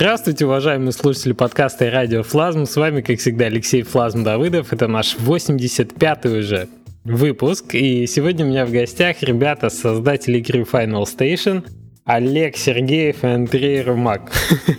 Здравствуйте, уважаемые слушатели подкаста и радио Флазм. С вами, как всегда, Алексей Флазм Давыдов. Это наш 85-й уже выпуск. И сегодня у меня в гостях ребята, создатели игры Final Station, Олег Сергеев и Андрей Румак.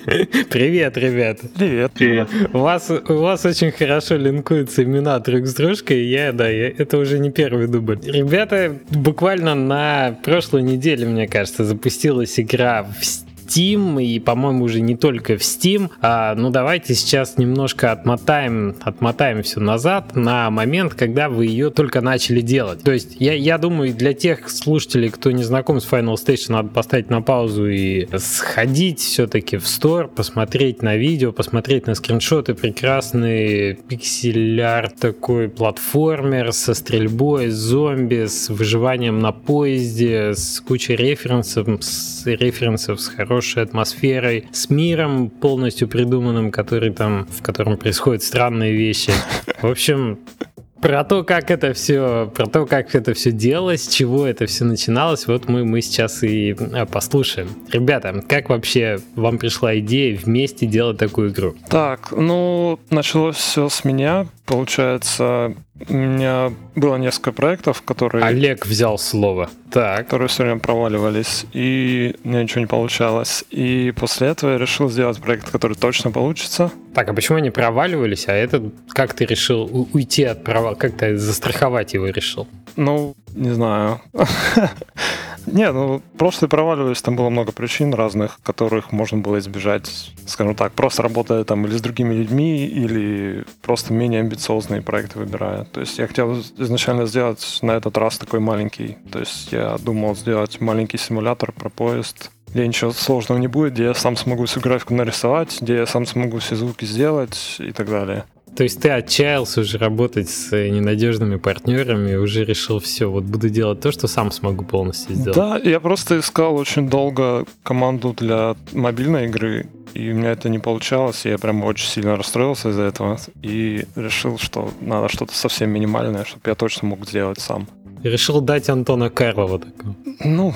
Привет, ребят. Привет. Привет. У вас, у вас очень хорошо линкуются имена друг с дружкой. Я, да, я, это уже не первый дубль. Ребята, буквально на прошлой неделе, мне кажется, запустилась игра в Steam, и, по-моему, уже не только в Steam. А, ну, давайте сейчас немножко отмотаем, отмотаем все назад на момент, когда вы ее только начали делать. То есть, я, я думаю, для тех слушателей, кто не знаком с Final Station, надо поставить на паузу и сходить все-таки в стор, посмотреть на видео, посмотреть на скриншоты, прекрасный пиксель-арт такой платформер со стрельбой, зомби, с выживанием на поезде, с кучей референсов, с референсов, с хорошей хорошей атмосферой, с миром полностью придуманным, который там, в котором происходят странные вещи. В общем, про то, как это все, про то, как это все делалось, с чего это все начиналось, вот мы, мы сейчас и а, послушаем. Ребята, как вообще вам пришла идея вместе делать такую игру? Так, ну, началось все с меня. Получается, у меня было несколько проектов, которые... Олег взял слово. Так. Которые все время проваливались, и у меня ничего не получалось. И после этого я решил сделать проект, который точно получится. Так, а почему они проваливались, а этот, как ты решил уйти от провала, как ты застраховать его решил? Ну, не знаю. Не, ну, прошлые проваливались, там было много причин разных, которых можно было избежать, скажем так, просто работая там или с другими людьми, или просто менее амбициозные проекты выбирая. То есть я хотел изначально сделать на этот раз такой маленький. То есть я думал сделать маленький симулятор про поезд, где ничего сложного не будет, где я сам смогу всю графику нарисовать, где я сам смогу все звуки сделать и так далее. То есть ты отчаялся уже работать с ненадежными партнерами, уже решил все, вот буду делать то, что сам смогу полностью сделать. Да, я просто искал очень долго команду для мобильной игры, и у меня это не получалось, и я прям очень сильно расстроился из-за этого, и решил, что надо что-то совсем минимальное, чтобы я точно мог сделать сам. И решил дать Антона Карлова такого. Ну,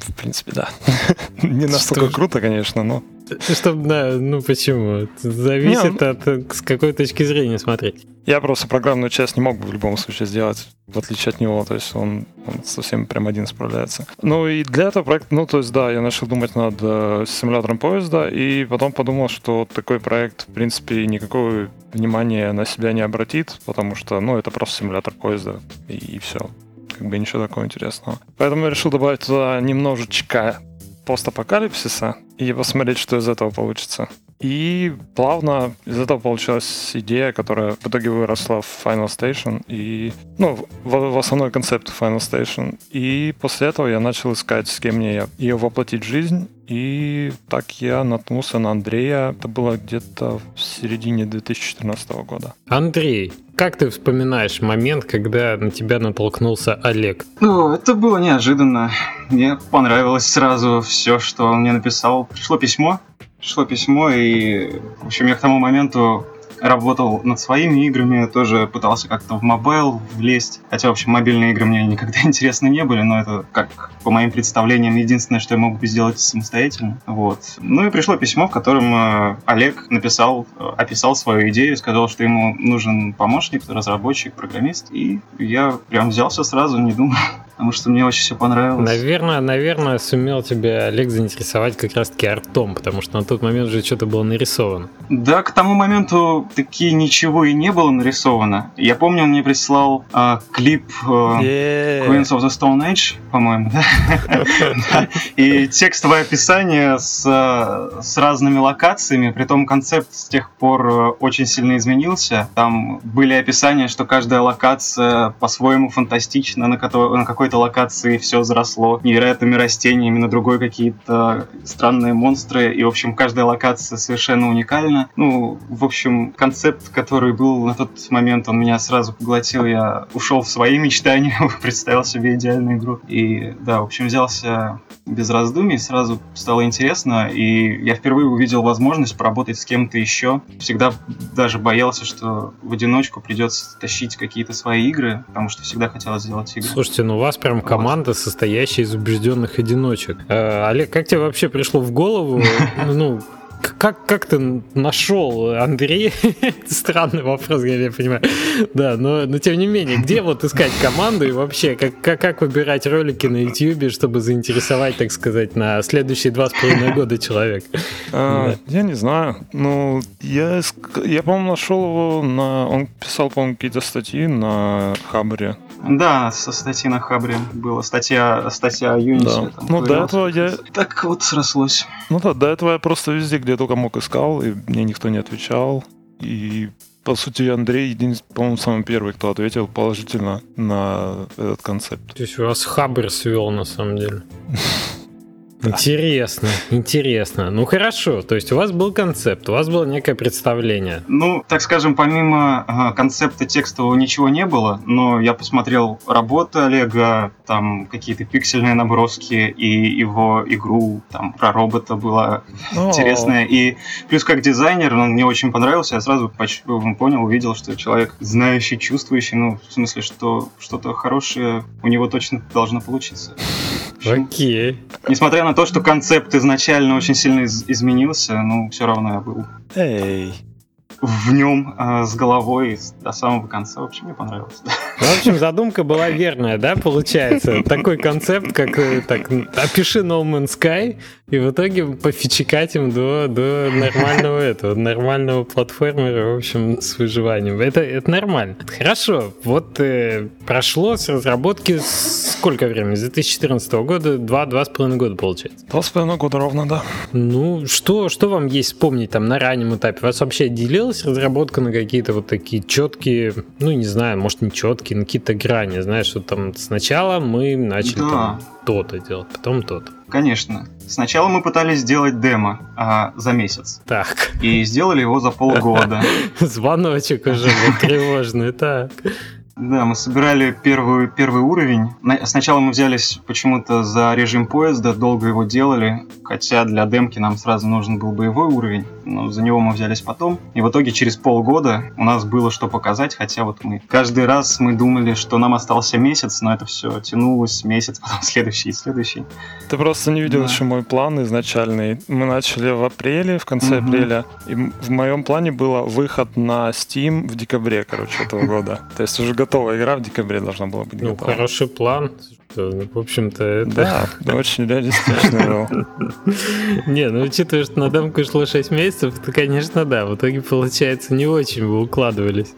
в принципе, да. Не настолько круто, конечно, но... Чтобы, да, ну почему? Зависит не, от с какой точки зрения смотреть. Я просто программную часть не мог бы в любом случае сделать, в отличие от него. То есть он, он совсем прям один справляется. Ну и для этого проекта, ну то есть да, я начал думать над э, симулятором поезда, и потом подумал, что такой проект, в принципе, никакого внимания на себя не обратит, потому что, ну, это просто симулятор поезда, и, и все как бы ничего такого интересного. Поэтому я решил добавить туда немножечко постапокалипсиса и посмотреть, что из этого получится. И плавно из этого получилась идея, которая в итоге выросла в Final Station и, ну, в, в основной концепт Final Station. И после этого я начал искать, с кем мне ее воплотить в жизнь. И так я наткнулся на Андрея. Это было где-то в середине 2014 года. Андрей, как ты вспоминаешь момент, когда на тебя натолкнулся Олег? Ну, это было неожиданно. Мне понравилось сразу все, что он мне написал. Пришло письмо, пришло письмо, и, в общем, я к тому моменту работал над своими играми, тоже пытался как-то в mobile влезть. Хотя, в общем, мобильные игры мне никогда интересны не были, но это, как по моим представлениям, единственное, что я мог бы сделать самостоятельно. Вот. Ну и пришло письмо, в котором э, Олег написал, э, описал свою идею, сказал, что ему нужен помощник, разработчик, программист, и я прям взялся сразу, не думал потому что мне очень все понравилось. Наверное, наверное, сумел тебя Олег заинтересовать как раз-таки артом, потому что на тот момент уже что-то было нарисовано. Да, к тому моменту таки ничего и не было нарисовано. Я помню, он мне прислал э, клип э, yeah. Queens of the Stone Age, по-моему, да? И текстовое описание с, с разными локациями, при том концепт с тех пор очень сильно изменился. Там были описания, что каждая локация по-своему фантастична, на, на какой какой-то локации все заросло невероятными растениями, на другой какие-то странные монстры. И, в общем, каждая локация совершенно уникальна. Ну, в общем, концепт, который был на тот момент, он меня сразу поглотил. Я ушел в свои мечтания, представил себе идеальную игру. И, да, в общем, взялся без раздумий, сразу стало интересно, и я впервые увидел возможность поработать с кем-то еще. Всегда даже боялся, что в одиночку придется тащить какие-то свои игры, потому что всегда хотел сделать игры. Слушайте, ну у вас прям команда, состоящая из убежденных одиночек. Э, Олег, как тебе вообще пришло в голову, ну, как, как ты нашел Андрей? Странный вопрос, я понимаю. Да, но, но тем не менее, где вот искать команду и вообще, как, как, как выбирать ролики на YouTube, чтобы заинтересовать, так сказать, на следующие два с половиной года человек? А, да. Я не знаю. Ну, я, я по-моему, нашел его на... Он писал, по-моему, какие-то статьи на Хабре. Да, со статьи на Хабре была статья, статья о Unity. Да. Ну, до этого я... Так вот срослось. Ну да, до этого я просто везде, где только мог, искал, и мне никто не отвечал. И по сути, Андрей, по-моему, самый первый, кто ответил положительно на этот концепт. То есть у вас Хабр свел, на самом деле. Интересно, интересно. Ну хорошо, то есть у вас был концепт, у вас было некое представление. Ну, так скажем, помимо э, концепта текстового ничего не было, но я посмотрел работы Олега, там какие-то пиксельные наброски и его игру там про робота была О. интересная. И плюс как дизайнер, он мне очень понравился, я сразу понял, увидел, что человек знающий, чувствующий, ну, в смысле, что что-то хорошее у него точно должно получиться. Окей. Несмотря на то, что концепт изначально очень сильно из- изменился, ну, все равно я был. Эй в нем э, с головой до самого конца. В общем, мне понравилось. Ну, в общем, задумка была верная, да, получается? Такой концепт, как э, так, опиши No Man's Sky, и в итоге пофичекать им до, до нормального этого, нормального платформера, в общем, с выживанием. Это, это нормально. Хорошо, вот э, прошло с разработки сколько времени? С 2014 года, два-два с половиной года, получается. Два с половиной года ровно, да. Ну, что, что вам есть вспомнить там на раннем этапе? Вас вообще делилась разработка на какие-то вот такие четкие, ну, не знаю, может, не четкие, на какие-то грани, знаешь, что там сначала мы начали да. там то-то делать, потом то-то. Конечно. Сначала мы пытались сделать демо а, за месяц. Так. И сделали его за полгода. Звоночек уже был тревожный, так. Да, мы собирали первый, первый уровень. Сначала мы взялись почему-то за режим поезда, долго его делали, хотя для демки нам сразу нужен был боевой уровень, но за него мы взялись потом. И в итоге через полгода у нас было что показать, хотя вот мы каждый раз мы думали, что нам остался месяц, но это все тянулось месяц, потом следующий и следующий. Ты просто не видел да. еще мой план изначальный. Мы начали в апреле, в конце угу. апреля, и в моем плане было выход на Steam в декабре, короче, этого года. То есть уже готовая игра в декабре должна была быть ну, готова. Хороший план. В общем-то, это... Да, очень реалистично был. Не, ну учитывая, что на демку шло 6 месяцев, то, конечно, да, в итоге, получается, не очень вы укладывались.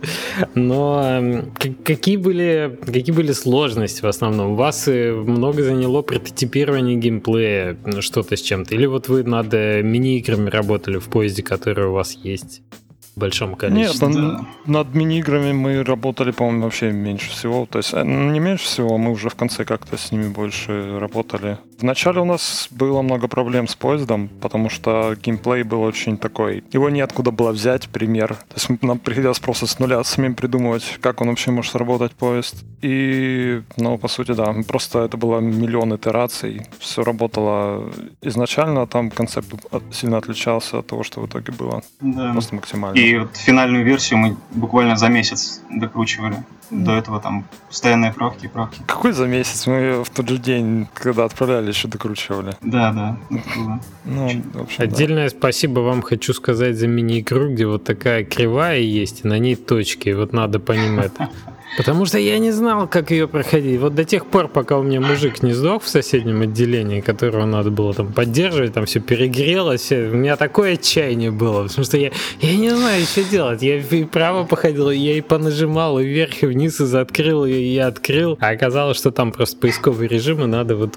Но какие были, какие были сложности в основном? У вас э, много заняло прототипирование геймплея, ну, что-то с чем-то? Или вот вы над э, мини-играми работали в поезде, которые у вас есть? Большом количестве. Нет, да. над мини-играми мы работали, по-моему, вообще меньше всего. То есть э, не меньше всего, мы уже в конце как-то с ними больше работали. Вначале у нас было много проблем с поездом, потому что геймплей был очень такой. Его неоткуда было взять, пример. То есть нам приходилось просто с нуля самим придумывать, как он вообще может работать, поезд. И, ну, по сути, да, просто это было миллион итераций. Все работало изначально, а там концепт сильно отличался от того, что в итоге было. Да. Просто максимально. И вот финальную версию мы буквально за месяц докручивали. До этого там постоянные правки и правки. Какой за месяц? Мы в тот же день, когда отправляли, еще докручивали. Да, да. Ну, в общем, Отдельное да. спасибо вам хочу сказать за мини-игру, где вот такая кривая есть, и на ней точки. Вот надо по ним это Потому что я не знал, как ее проходить. Вот до тех пор, пока у меня мужик не сдох в соседнем отделении, которого надо было там поддерживать, там все перегрелось, у меня такое отчаяние было, потому что я, я не знаю, что делать. Я и право походил, я и понажимал, и вверх, и вниз, и заоткрыл, и я открыл. А оказалось, что там просто поисковый режим, и надо вот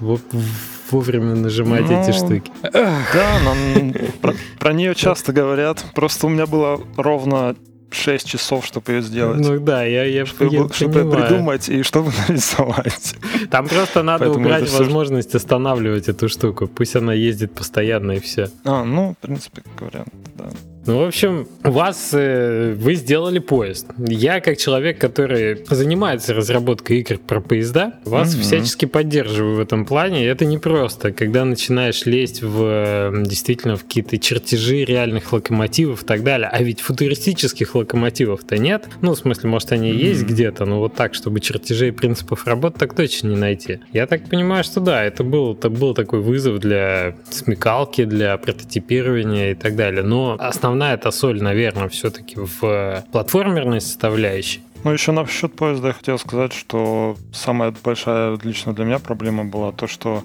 вовремя нажимать ну, эти штуки. Да, нам про, про нее часто говорят. Просто у меня было ровно 6 часов, чтобы ее сделать. Ну да, я, я, чтобы, я чтобы понимаю. придумать и чтобы нарисовать. Там просто надо Поэтому убрать возможность останавливать эту штуку. Пусть она ездит постоянно и все. А, ну, в принципе, как вариант, да. Ну, в общем, у вас, э, вы сделали поезд. Я, как человек, который занимается разработкой игр про поезда, вас mm-hmm. всячески поддерживаю в этом плане. Это не просто, когда начинаешь лезть в э, действительно в какие-то чертежи реальных локомотивов и так далее. А ведь футуристических локомотивов-то нет. Ну, в смысле, может, они mm-hmm. есть где-то, но вот так, чтобы чертежей принципов работы так точно не найти. Я так понимаю, что да, это был, это был такой вызов для смекалки, для прототипирования и так далее. Но основная эта соль, наверное, все-таки в платформерной составляющей. Ну, еще насчет поезда я хотел сказать, что самая большая лично для меня проблема была то, что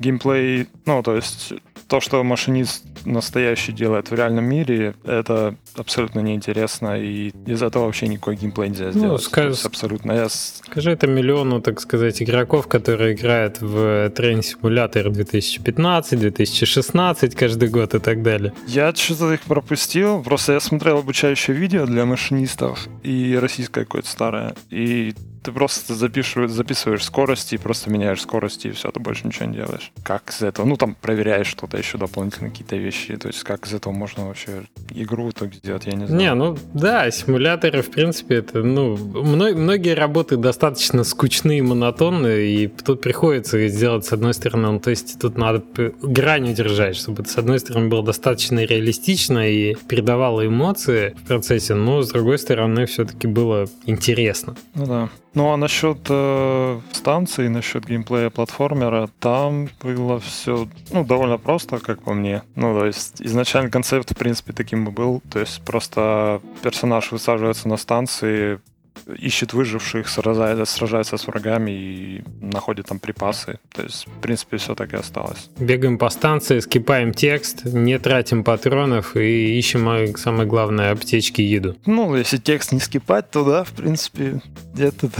геймплей, ну, то есть то, что машинист настоящий делает в реальном мире, это абсолютно неинтересно, и из этого вообще никакой геймплей нельзя ну, сделать. Ну, скажи, абсолютно. Я... Скажи это миллиону, так сказать, игроков, которые играют в Train Simulator 2015, 2016 каждый год и так далее. Я что-то их пропустил, просто я смотрел обучающее видео для машинистов и российское какое-то старое, и ты просто запишешь, записываешь скорости, просто меняешь скорости, и все, ты больше ничего не делаешь. Как из этого? Ну, там проверяешь что-то еще дополнительно, какие-то вещи. То есть, как из этого можно вообще игру так сделать, я не знаю. Не, ну да, симуляторы, в принципе, это, ну, многие работы достаточно скучные и монотонные, и тут приходится сделать с одной стороны, ну, то есть тут надо грань удержать, чтобы это, с одной стороны, было достаточно реалистично и передавало эмоции в процессе, но с другой стороны, все-таки было интересно. Ну да. Ну а насчет э, станции, насчет геймплея платформера, там было все ну, довольно просто, как по мне. Ну, то есть изначально концепт, в принципе, таким и был. То есть просто персонаж высаживается на станции, ищет выживших, сражается, сражается с врагами и находит там припасы. То есть, в принципе, все так и осталось. Бегаем по станции, скипаем текст, не тратим патронов и ищем, а, самое главное, аптечки еду. Ну, если текст не скипать, то да, в принципе, где-то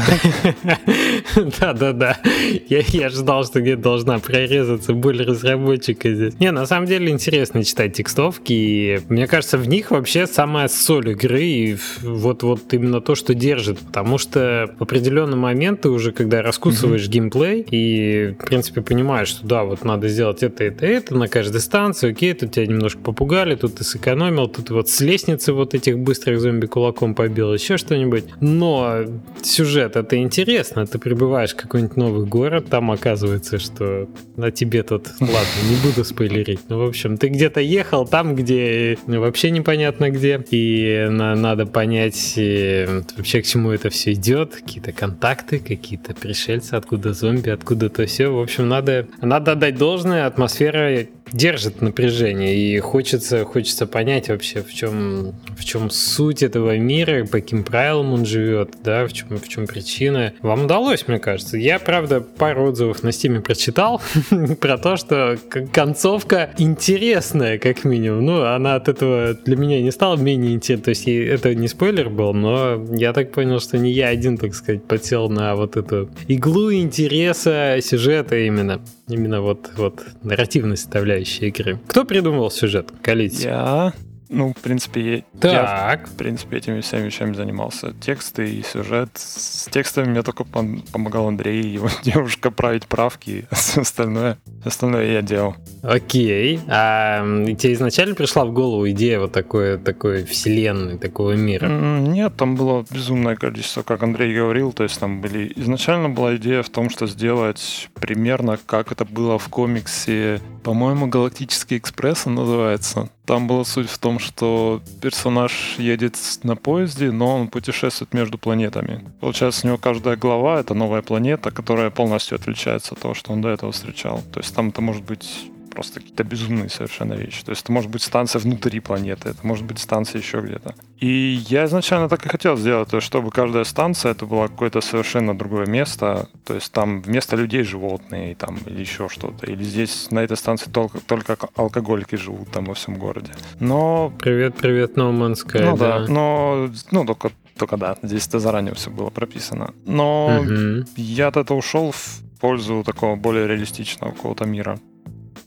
Да-да-да. Я, я ждал, что где-то должна прорезаться боль разработчика здесь. Не, на самом деле интересно читать текстовки, и мне кажется, в них вообще самая соль игры, и вот, вот именно то, что держит потому что в определенный момент ты уже, когда раскусываешь mm-hmm. геймплей и, в принципе, понимаешь, что да, вот надо сделать это, это, это на каждой станции, окей, тут тебя немножко попугали, тут ты сэкономил, тут вот с лестницы вот этих быстрых зомби кулаком побил, еще что-нибудь. Но сюжет это интересно, ты прибываешь в какой-нибудь новый город, там оказывается, что на тебе тут, ладно, не буду спойлерить, ну, в общем, ты где-то ехал там, где вообще непонятно где, и на, надо понять э, вообще чему это все идет, какие-то контакты, какие-то пришельцы, откуда зомби, откуда-то все. В общем, надо, надо отдать должное, атмосфера держит напряжение, и хочется, хочется понять вообще, в чем, в чем суть этого мира, по каким правилам он живет, да, в чем, в чем причина. Вам удалось, мне кажется. Я, правда, пару отзывов на стиме прочитал про то, что концовка интересная, как минимум. Ну, она от этого для меня не стала менее интересной. То есть это не спойлер был, но я так понял, что не я один, так сказать, подсел на вот эту иглу интереса сюжета именно. Именно вот, вот нарративной составляющей игры. Кто придумал сюжет? Колите. Я. Ну, в принципе, так. я, в принципе, этими всеми вещами занимался. Тексты и сюжет. С текстами мне только помогал Андрей и его девушка править правки, остальное, остальное я делал. Окей. А тебе изначально пришла в голову идея вот такой, такой вселенной, такого мира? Нет, там было безумное количество, как Андрей говорил, то есть там были... Изначально была идея в том, что сделать примерно как это было в комиксе, по-моему, «Галактический экспресс» он называется. Там была суть в том, что персонаж едет на поезде, но он путешествует между планетами. Получается, у него каждая глава — это новая планета, которая полностью отличается от того, что он до этого встречал. То есть там это может быть просто какие-то безумные совершенно вещи. То есть это может быть станция внутри планеты, это может быть станция еще где-то. И я изначально так и хотел сделать, то есть чтобы каждая станция это было какое-то совершенно другое место, то есть там вместо людей животные там, или еще что-то. Или здесь на этой станции только, только алкоголики живут там во всем городе. Но... Привет-привет, No Man's Sky, Ну да, да но ну, только только да, здесь это заранее все было прописано. Но угу. я от этого ушел в пользу такого более реалистичного какого-то мира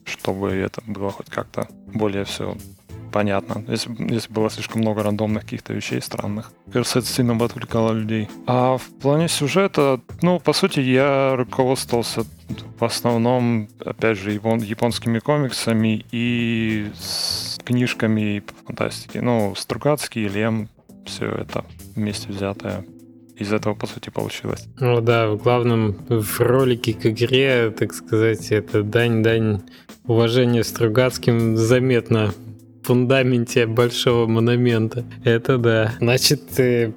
чтобы это было хоть как-то более все понятно. Если, если было слишком много рандомных каких-то вещей странных. Кажется, это сильно бы отвлекало людей. А в плане сюжета, ну, по сути, я руководствовался в основном, опять же, япон, японскими комиксами и с книжками по фантастике. Ну, Стругацкий, Лем, все это вместе взятое из этого, по сути, получилось. Ну да, в главном в ролике к игре, так сказать, это дань-дань уважения Стругацким заметно фундаменте большого монумента. Это да. Значит,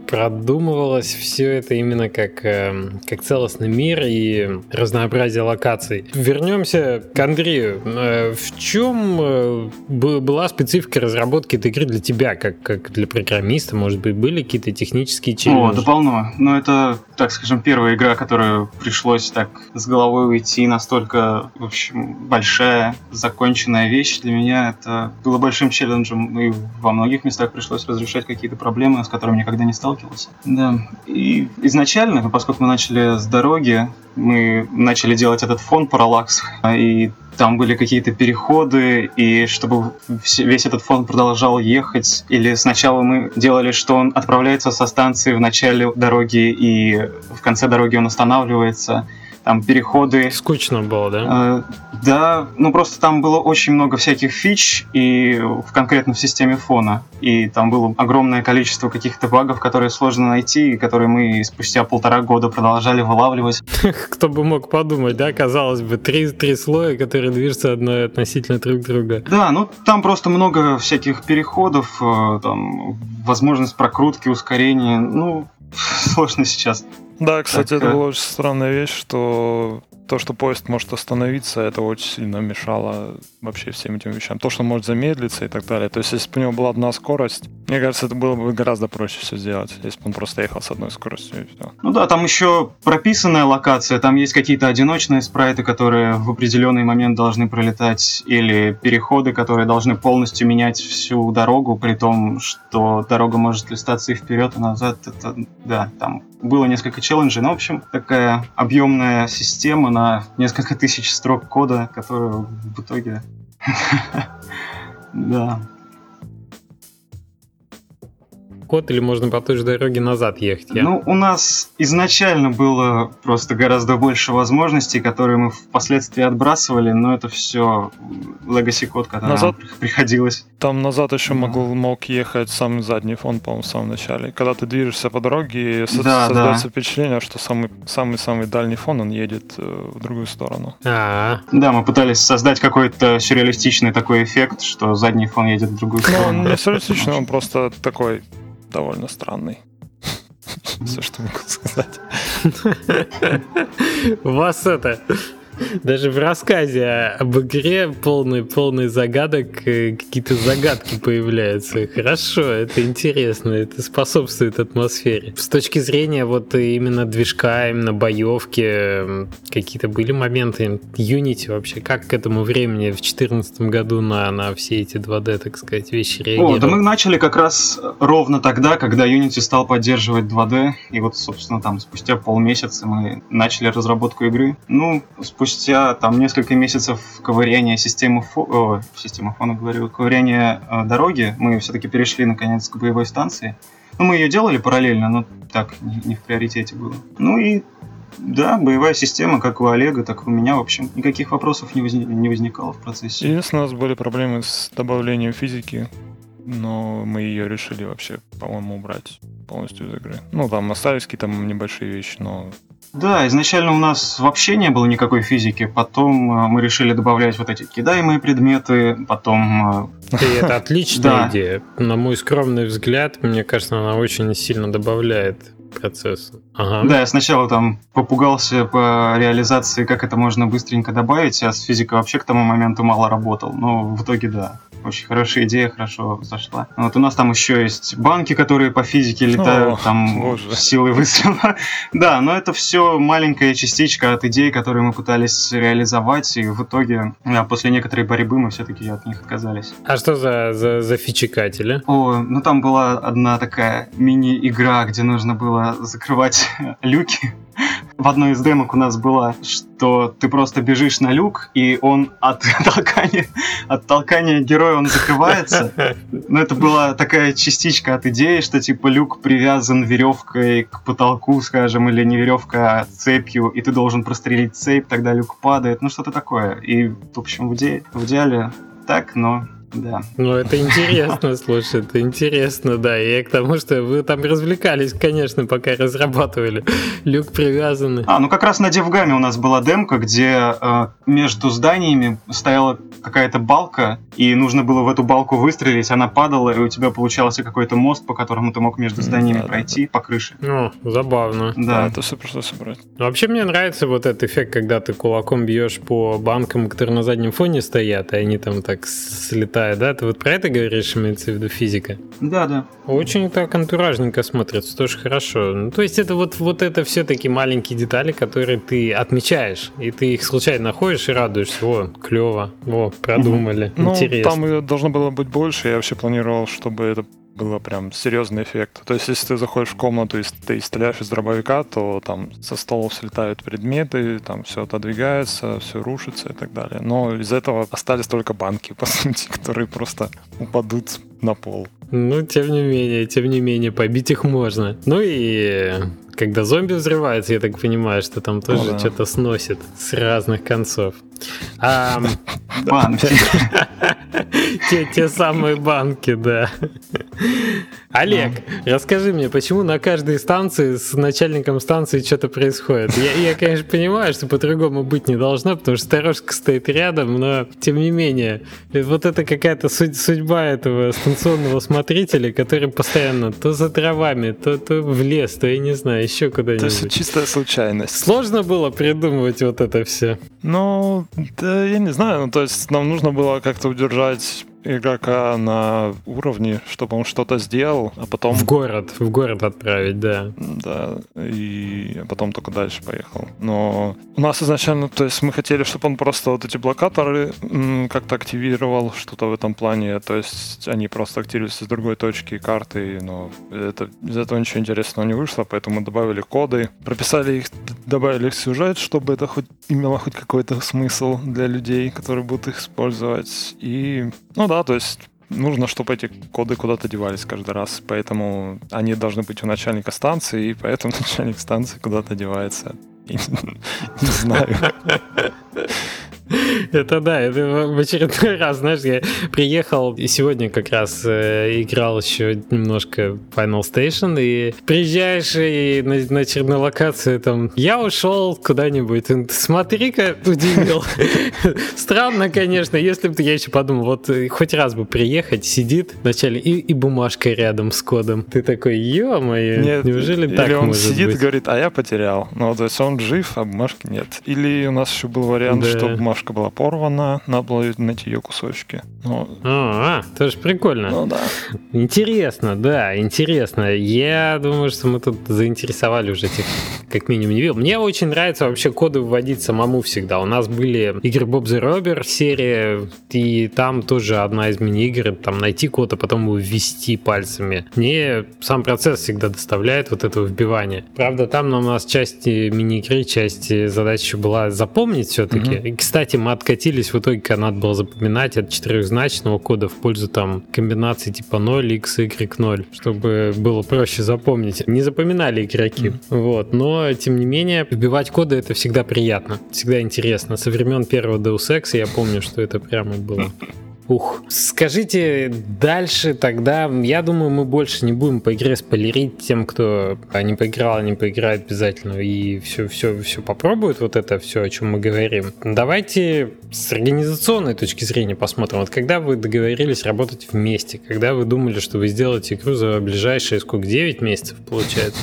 продумывалось все это именно как, эм, как целостный мир и разнообразие локаций. Вернемся к Андрею. Э, в чем э, была специфика разработки этой игры для тебя, как, как для программиста? Может быть, были какие-то технические челленджи? О, да полно. Но это, так скажем, первая игра, которую пришлось так с головой уйти настолько, в общем, большая, законченная вещь. Для меня это было большим челленджем, и во многих местах пришлось разрешать какие-то проблемы, с которыми никогда не сталкивался. Да. И изначально, поскольку мы начали с дороги, мы начали делать этот фон параллакс, и там были какие-то переходы, и чтобы весь этот фон продолжал ехать, или сначала мы делали, что он отправляется со станции в начале дороги, и в конце дороги он останавливается, там переходы. Скучно было, да? Э, да, ну просто там было очень много всяких фич, и в, конкретно в системе фона. И там было огромное количество каких-то багов, которые сложно найти, и которые мы спустя полтора года продолжали вылавливать. Кто бы мог подумать, да, казалось бы, три, три слоя, которые движутся одно относительно друг друга. Да, ну там просто много всяких переходов, э, там возможность прокрутки, ускорения, ну, сложно сейчас да, кстати, так, это была очень странная вещь, что то, что поезд может остановиться, это очень сильно мешало вообще всем этим вещам. То, что может замедлиться и так далее. То есть, если бы у него была одна скорость, мне кажется, это было бы гораздо проще все сделать, если бы он просто ехал с одной скоростью и все. Ну да, там еще прописанная локация, там есть какие-то одиночные спрайты, которые в определенный момент должны пролетать, или переходы, которые должны полностью менять всю дорогу, при том, что дорога может листаться и вперед, и назад. Это, да, там было несколько челленджей, но, в общем, такая объемная система на несколько тысяч строк кода, которую в итоге... Да код или можно по той же дороге назад ехать? Я... Ну, у нас изначально было просто гораздо больше возможностей, которые мы впоследствии отбрасывали, но это все legacy код, который назад... нам приходилось. Там назад еще да. мог, мог ехать самый задний фон, по-моему, в самом начале. Когда ты движешься по дороге, да, создается да. впечатление, что самый самый-самый дальний фон, он едет э, в другую сторону. А-а-а. Да, мы пытались создать какой-то сюрреалистичный такой эффект, что задний фон едет в другую сторону. Ну, он не сюрреалистичный, он просто такой довольно странный. Все, что могу сказать. Вас это даже в рассказе об игре полный, полный загадок, э, какие-то загадки появляются. Хорошо, это интересно, это способствует атмосфере. С точки зрения вот именно движка, именно боевки, какие-то были моменты Unity вообще, как к этому времени в 2014 году на, на все эти 2D, так сказать, вещи реагировали? О, да мы начали как раз ровно тогда, когда Unity стал поддерживать 2D, и вот, собственно, там спустя полмесяца мы начали разработку игры. Ну, спустя спустя там несколько месяцев ковыряния системы, фо... О, системы фона, говорю, ковыряния э, дороги, мы все-таки перешли наконец к боевой станции. Ну, мы ее делали параллельно, но так, не, не в приоритете было. Ну и да, боевая система, как у Олега, так и у меня, в общем, никаких вопросов не, возник, не возникало в процессе. Единственное, у нас были проблемы с добавлением физики, но мы ее решили вообще, по-моему, убрать полностью из игры. Ну, там остались какие-то небольшие вещи, но да, изначально у нас вообще не было никакой физики, потом э, мы решили добавлять вот эти кидаемые предметы, потом... Э, И это отличная идея. На мой скромный взгляд, мне кажется, она очень сильно добавляет процесс. Ага. Да, я сначала там попугался по реализации, как это можно быстренько добавить, а с физикой вообще к тому моменту мало работал. Но в итоге да. Очень хорошая идея, хорошо зашла. Вот у нас там еще есть банки, которые по физике летают, О, там боже. силы выстрела. да, но это все маленькая частичка от идей, которые мы пытались реализовать, и в итоге да, после некоторой борьбы мы все-таки от них отказались. А что за, за, за фичекатели? О, ну там была одна такая мини-игра, где нужно было закрывать люки в одной из демок у нас была, что ты просто бежишь на люк, и он от толкания, от толкания героя он закрывается. Но это была такая частичка от идеи, что типа люк привязан веревкой к потолку, скажем, или не веревка, а цепью, и ты должен прострелить цепь, тогда люк падает. Ну что-то такое. И, в общем, в, иде... в идеале так, но да. Ну, это интересно, слушай, это интересно, да. И к тому, что вы там развлекались, конечно, пока разрабатывали. Люк привязанный. А, ну как раз на Девгаме у нас была демка, где э, между зданиями стояла какая-то балка, и нужно было в эту балку выстрелить, она падала, и у тебя получался какой-то мост, по которому ты мог между зданиями да, пройти да. по крыше. Ну, забавно. Да. да, это все просто собрать. Ну, вообще мне нравится вот этот эффект, когда ты кулаком бьешь по банкам, которые на заднем фоне стоят, и они там так слетают летает, да? Ты вот про это говоришь, имеется в виду физика? Да, да. Очень так антуражненько смотрится, тоже хорошо. Ну, то есть это вот, вот это все таки маленькие детали, которые ты отмечаешь, и ты их случайно находишь и радуешься. О, клево, о, продумали, ну, интересно. там должно было быть больше, я вообще планировал, чтобы это было прям серьезный эффект. То есть, если ты заходишь в комнату и ты стреляешь из дробовика, то там со столов слетают предметы, там все отодвигается, все рушится и так далее. Но из этого остались только банки, по сути, которые просто упадут на пол. Ну, тем не менее, тем не менее, побить их можно. Ну и когда зомби взрывается, я так понимаю, что там тоже да. что-то сносит с разных концов. Банки. те, те самые банки, да. Олег, расскажи мне, почему на каждой станции с начальником станции что-то происходит? Я, я, конечно, понимаю, что по-другому быть не должно, потому что сторожка стоит рядом, но тем не менее, вот это какая-то судьба этого станционного смотрителя, который постоянно то за травами, то, то в лес, то я не знаю, еще куда-нибудь. То есть чистая случайность. Сложно было придумывать вот это все? Ну, да, я не знаю, ну, то есть нам нужно было как-то удержать игрока на уровне, чтобы он что-то сделал, а потом... В город, в город отправить, да. Да, и потом только дальше поехал. Но у нас изначально, то есть мы хотели, чтобы он просто вот эти блокаторы как-то активировал, что-то в этом плане, то есть они просто активируются с другой точки карты, но это, из этого ничего интересного не вышло, поэтому мы добавили коды, прописали их, добавили их в сюжет, чтобы это хоть имело хоть какой-то смысл для людей, которые будут их использовать. И, ну да, да, то есть нужно, чтобы эти коды куда-то девались каждый раз, поэтому они должны быть у начальника станции, и поэтому начальник станции куда-то девается. Не знаю. Это да, это в очередной раз, знаешь, я приехал и сегодня как раз э, играл еще немножко Final Station, и приезжаешь и на, на очередной локации там, я ушел куда-нибудь, смотри-ка, удивил. Странно, конечно, если бы я еще подумал, вот э, хоть раз бы приехать, сидит вначале и, и бумажка рядом с кодом. Ты такой, ё-моё, неужели так Или он сидит быть? и говорит, а я потерял. Ну, то есть он жив, а бумажки нет. Или у нас еще был вариант, да. что бумажка бумажка была порвана, надо было найти ее кусочки. Но... А, это же прикольно. Ну да. Интересно, да, интересно. Я думаю, что мы тут заинтересовали уже этих как минимум не видел. Мне очень нравится вообще коды вводить самому всегда. У нас были игры Bob the Robber серия, и там тоже одна из мини-игр, там найти код, а потом его ввести пальцами. Мне сам процесс всегда доставляет вот этого вбивания. Правда, там у нас часть мини-игры, часть задач еще была запомнить все-таки. Mm-hmm. И, кстати, кстати, мы откатились в итоге, когда надо было запоминать от четырехзначного кода в пользу там комбинации типа 0, x, y, 0, чтобы было проще запомнить. Не запоминали игроки. Mm. Вот. Но, тем не менее, вбивать коды это всегда приятно, всегда интересно. Со времен первого Deus Ex я помню, что это прямо было Ух. Скажите дальше тогда, я думаю, мы больше не будем по игре спойлерить тем, кто не поиграл, не поиграет обязательно и все, все, все попробует, вот это все, о чем мы говорим. Давайте с организационной точки зрения посмотрим. Вот когда вы договорились работать вместе, когда вы думали, что вы сделаете игру за ближайшие сколько, 9 месяцев получается?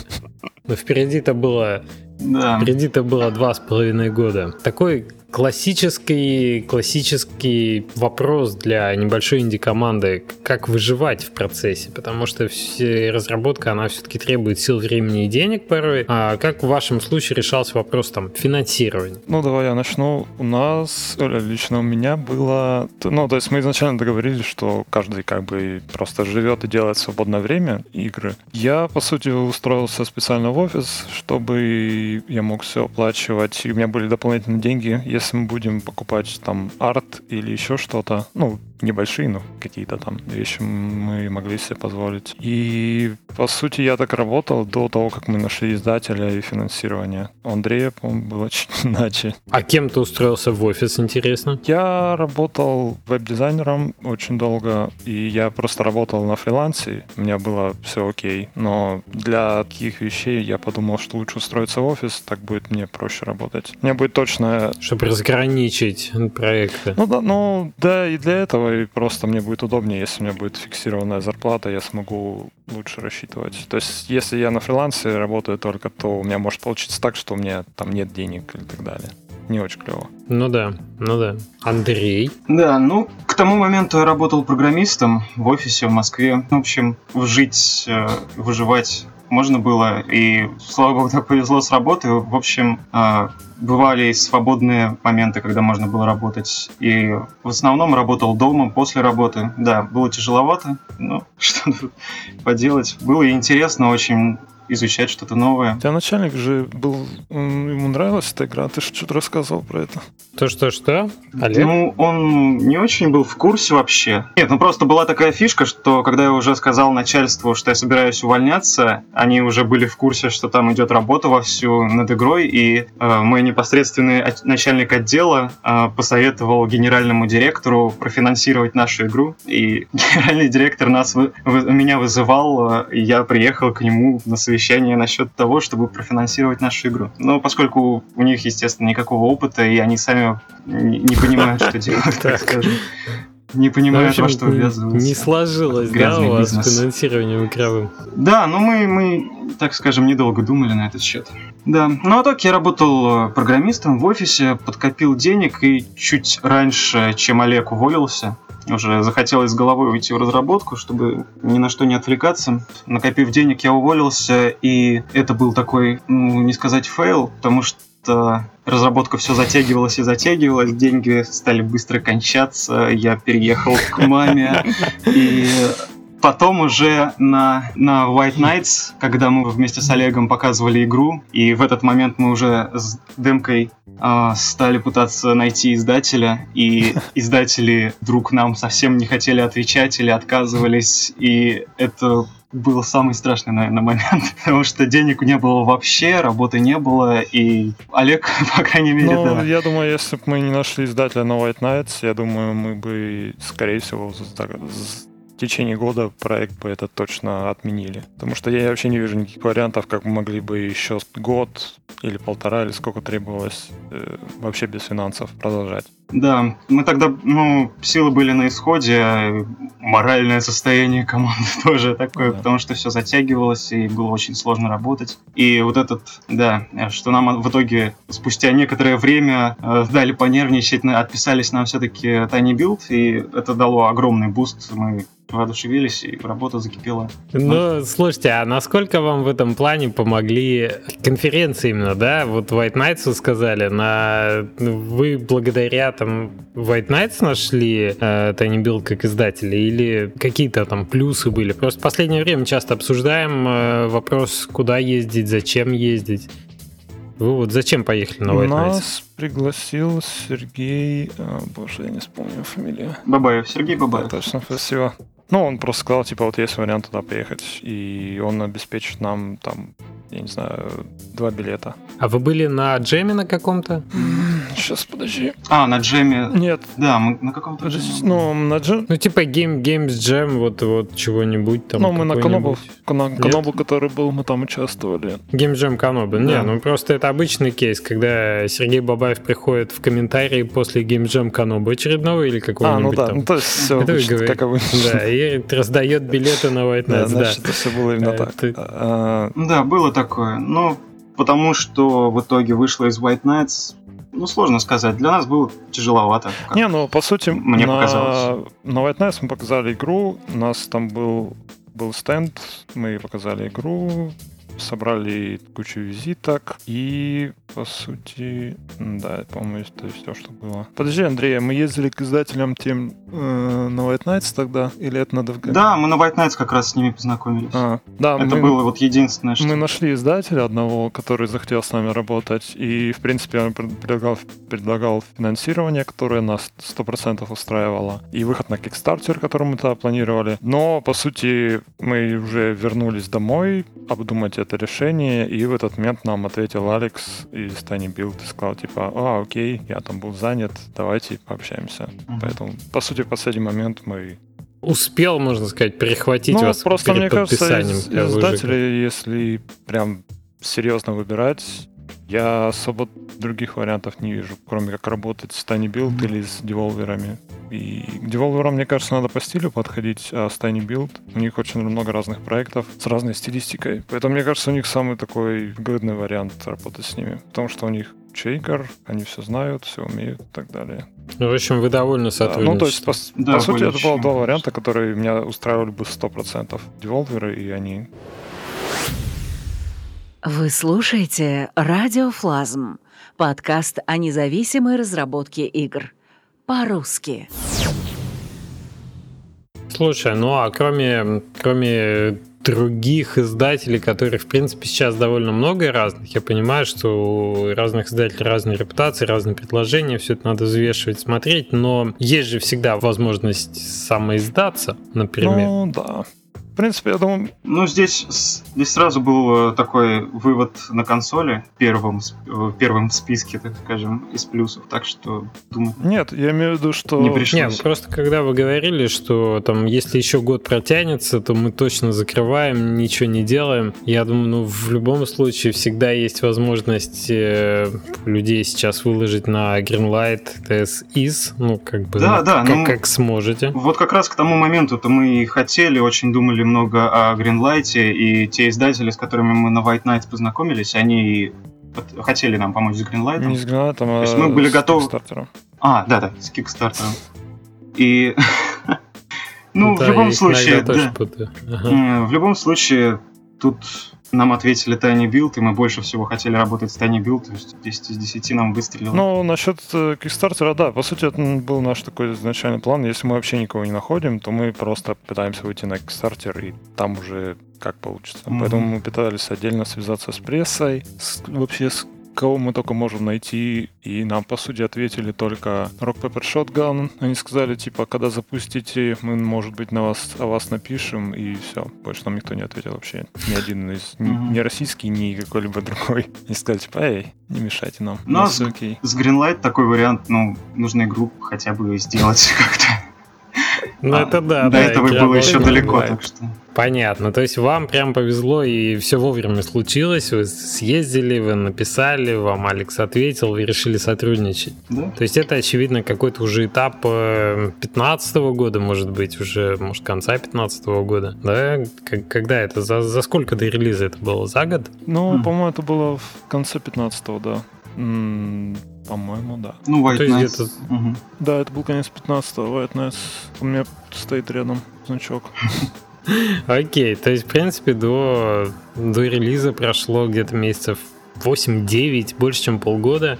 Но впереди-то было да. Впереди-то было два с половиной года. Такой классический, классический вопрос для небольшой инди-команды, как выживать в процессе, потому что все, разработка, она все-таки требует сил, времени и денег порой. А как в вашем случае решался вопрос там финансирования? Ну, давай я начну. У нас, лично у меня было... Ну, то есть мы изначально договорились, что каждый как бы просто живет и делает свободное время игры. Я, по сути, устроился специально в офис, чтобы я мог все оплачивать, и у меня были дополнительные деньги, если мы будем покупать там арт или еще что-то, ну, небольшие, но какие-то там вещи мы могли себе позволить. И, по сути, я так работал до того, как мы нашли издателя и финансирование. У Андрея, по-моему, было чуть иначе. А кем ты устроился в офис, интересно? Я работал веб-дизайнером очень долго, и я просто работал на фрилансе. У меня было все окей. Но для таких вещей я подумал, что лучше устроиться в офис, так будет мне проще работать. Мне будет точно... Чтобы разграничить проекты. Ну да, ну да, и для этого и просто мне будет удобнее, если у меня будет фиксированная зарплата, я смогу лучше рассчитывать. То есть, если я на фрилансе работаю только, то у меня может получиться так, что у меня там нет денег и так далее. Не очень клево. Ну да, ну да. Андрей? Да, ну, к тому моменту я работал программистом в офисе в Москве. В общем, жить, э, выживать можно было. И, слава богу, так повезло с работой. В общем, э, бывали свободные моменты, когда можно было работать. И в основном работал дома после работы. Да, было тяжеловато, но что тут поделать. Было интересно очень изучать что-то новое. У тебя начальник же был, ему нравилась эта игра, ты что-то рассказывал про это. То что-что? Олег? Ну, он не очень был в курсе вообще. Нет, ну просто была такая фишка, что когда я уже сказал начальству, что я собираюсь увольняться, они уже были в курсе, что там идет работа вовсю над игрой, и э, мой непосредственный начальник отдела э, посоветовал генеральному директору профинансировать нашу игру, и генеральный директор нас, вы, вы, меня вызывал, э, и я приехал к нему на совещание совещание насчет того, чтобы профинансировать нашу игру. Но поскольку у них, естественно, никакого опыта, и они сами не понимают, что делать, так скажем, не понимают, во что ввязываются. Не сложилось, да, у вас с финансированием игровым? Да, но мы, мы, так скажем, недолго думали на этот счет. Да, ну а так я работал э, программистом в офисе, подкопил денег и чуть раньше, чем Олег уволился, уже захотелось головой уйти в разработку, чтобы ни на что не отвлекаться. Накопив денег, я уволился, и это был такой, ну, не сказать fail, потому что разработка все затягивалась и затягивалась, деньги стали быстро кончаться, я переехал к маме, и потом уже на, на White Nights, когда мы вместе с Олегом показывали игру, и в этот момент мы уже с демкой э, стали пытаться найти издателя, и издатели вдруг нам совсем не хотели отвечать или отказывались, и это был самый страшный, наверное, момент, потому что денег не было вообще, работы не было, и Олег, по крайней мере, ну, да. я думаю, если бы мы не нашли издателя на White Nights, я думаю, мы бы, скорее всего, течение года проект бы это точно отменили. Потому что я вообще не вижу никаких вариантов, как мы могли бы еще год или полтора, или сколько требовалось э, вообще без финансов продолжать. Да, мы тогда, ну, силы были на исходе, моральное состояние команды тоже такое, да. потому что все затягивалось, и было очень сложно работать. И вот этот, да, что нам в итоге спустя некоторое время э, дали понервничать, отписались нам все-таки Tiny Build, и это дало огромный boost. Мы воодушевились, и работа закипела. Ну, слушайте, а насколько вам в этом плане помогли конференции именно, да? Вот White Nights вы сказали, на... вы благодаря там White Nights нашли э, Tiny Build как издатели или какие-то там плюсы были? Просто в последнее время часто обсуждаем э, вопрос, куда ездить, зачем ездить. Вы вот зачем поехали на White Nights? Нас пригласил Сергей... О, боже, я не вспомню фамилию. Бабаев, Сергей Бабаев. Да, точно, спасибо. Ну, он просто сказал, типа, вот есть вариант туда поехать, и он обеспечит нам там, я не знаю, два билета. А вы были на джеме на каком-то? Сейчас, подожди. А, на джеме. Нет. Да, мы на каком-то джеме. Ну, на джем. Ну, типа Game Games Jam, вот, вот чего-нибудь там. Ну, мы на Канобу, на Канобу, который был, мы там участвовали. Game Jam Канобу. Да. Не, ну просто это обычный кейс, когда Сергей Бабаев приходит в комментарии после Game Jam Канобу очередного или какого-нибудь а, ну да, там. Ну, то есть все обычно, как обычно. Да, и раздает билеты на White Nights, да. Значит, это все было именно так. А, да, было такое. Но потому что в итоге вышло из White Nights, Ну, сложно сказать. Для нас было тяжеловато. Не, ну, по сути, мне на... показалось. На White Nights мы показали игру, у нас там был, был стенд, мы показали игру, собрали кучу визиток и, по сути, да, по-моему, это все, что было. Подожди, Андрей, а мы ездили к издателям тем э, на White Nights тогда? Или это надо в Да, мы на White Nights как раз с ними познакомились. А, да, это мы, было вот единственное, что... Мы нашли издателя одного, который захотел с нами работать, и, в принципе, он предлагал, предлагал финансирование, которое нас 100% устраивало, и выход на Kickstarter, который мы тогда планировали. Но, по сути, мы уже вернулись домой, обдумать это решение, и в этот момент нам ответил Алекс из Tiny Build и сказал, типа, а, окей, я там был занят, давайте пообщаемся. Mm-hmm. Поэтому, по сути, в последний момент мы успел, можно сказать, перехватить ну, вас просто, перед мне кажется, из, издатели, если прям серьезно выбирать, я особо других вариантов не вижу, кроме как работать с Tiny Build mm-hmm. или с деволверами. И к деволверам, мне кажется, надо по стилю подходить, а с Tiny Build у них очень много разных проектов с разной стилистикой. Поэтому, мне кажется, у них самый такой выгодный вариант работать с ними. Потому что у них чейкер, они все знают, все умеют и так далее. Ну, в общем, вы довольны сотрудничеством. ну, то есть, по, да, по сути, это было два варианта, которые меня устраивали бы 100%. Деволверы и они. Вы слушаете «Радиофлазм» — подкаст о независимой разработке игр. По-русски. Слушай, ну а кроме, кроме других издателей, которых, в принципе, сейчас довольно много разных. Я понимаю, что у разных издателей разные репутации, разные предложения, все это надо взвешивать, смотреть, но есть же всегда возможность самоиздаться, например. Ну, да. В принципе, я думаю... Ну, здесь, здесь сразу был э, такой вывод на консоли первым, в э, первом списке, так скажем, из плюсов, так что думаю... Нет, я имею в виду, что... Не пришлось. Нет, просто когда вы говорили, что там, если еще год протянется, то мы точно закрываем, ничего не делаем, я думаю, ну, в любом случае всегда есть возможность э, людей сейчас выложить на Greenlight TS is, ну, как бы, да, да, как, ну, как сможете. Вот как раз к тому моменту-то мы и хотели, очень думали слышали много о Greenlight, и те издатели, с которыми мы на White Nights познакомились, они хотели нам помочь с Greenlight. Не с Greenlight, а То есть мы были с готовы... Kickstarter. А, да-да, с Kickstarter. И... Ну, в любом случае, В любом случае, тут нам ответили Tiny Build, и мы больше всего хотели работать с Tiny Build, то есть 10 из 10 нам выстрелило. Ну, насчет э, Kickstarter, да, по сути, это был наш такой изначальный план. Если мы вообще никого не находим, то мы просто пытаемся выйти на Kickstarter, и там уже как получится. Mm-hmm. Поэтому мы пытались отдельно связаться с прессой, с, вообще с кого мы только можем найти, и нам, по сути, ответили только Rock Paper Shotgun. Они сказали, типа, когда запустите, мы, может быть, на вас, о вас напишем, и все. Больше нам никто не ответил вообще. Ни один из, ни, ни российский, ни какой-либо другой. И сказали, типа, эй, не мешайте нам. Ну, с, с Greenlight такой вариант, ну, нужно игру хотя бы сделать как-то. Ну, это да. До да, этого было еще далеко, так что... Понятно. То есть вам прям повезло, и все вовремя случилось. Вы съездили, вы написали, вам Алекс ответил, вы решили сотрудничать. Да. То есть это, очевидно, какой-то уже этап 15 э, года, может быть, уже, может, конца 15 года. Да? Когда это? За, за сколько до релиза это было? За год? Ну, mm. по-моему, это было в конце 15 да. По-моему, да. Ну, White Nights. Угу. Да, это был конец 15-го. White Nights у меня стоит рядом значок. Окей, то есть, в принципе, до, до релиза прошло где-то месяцев 8-9, больше, чем полгода.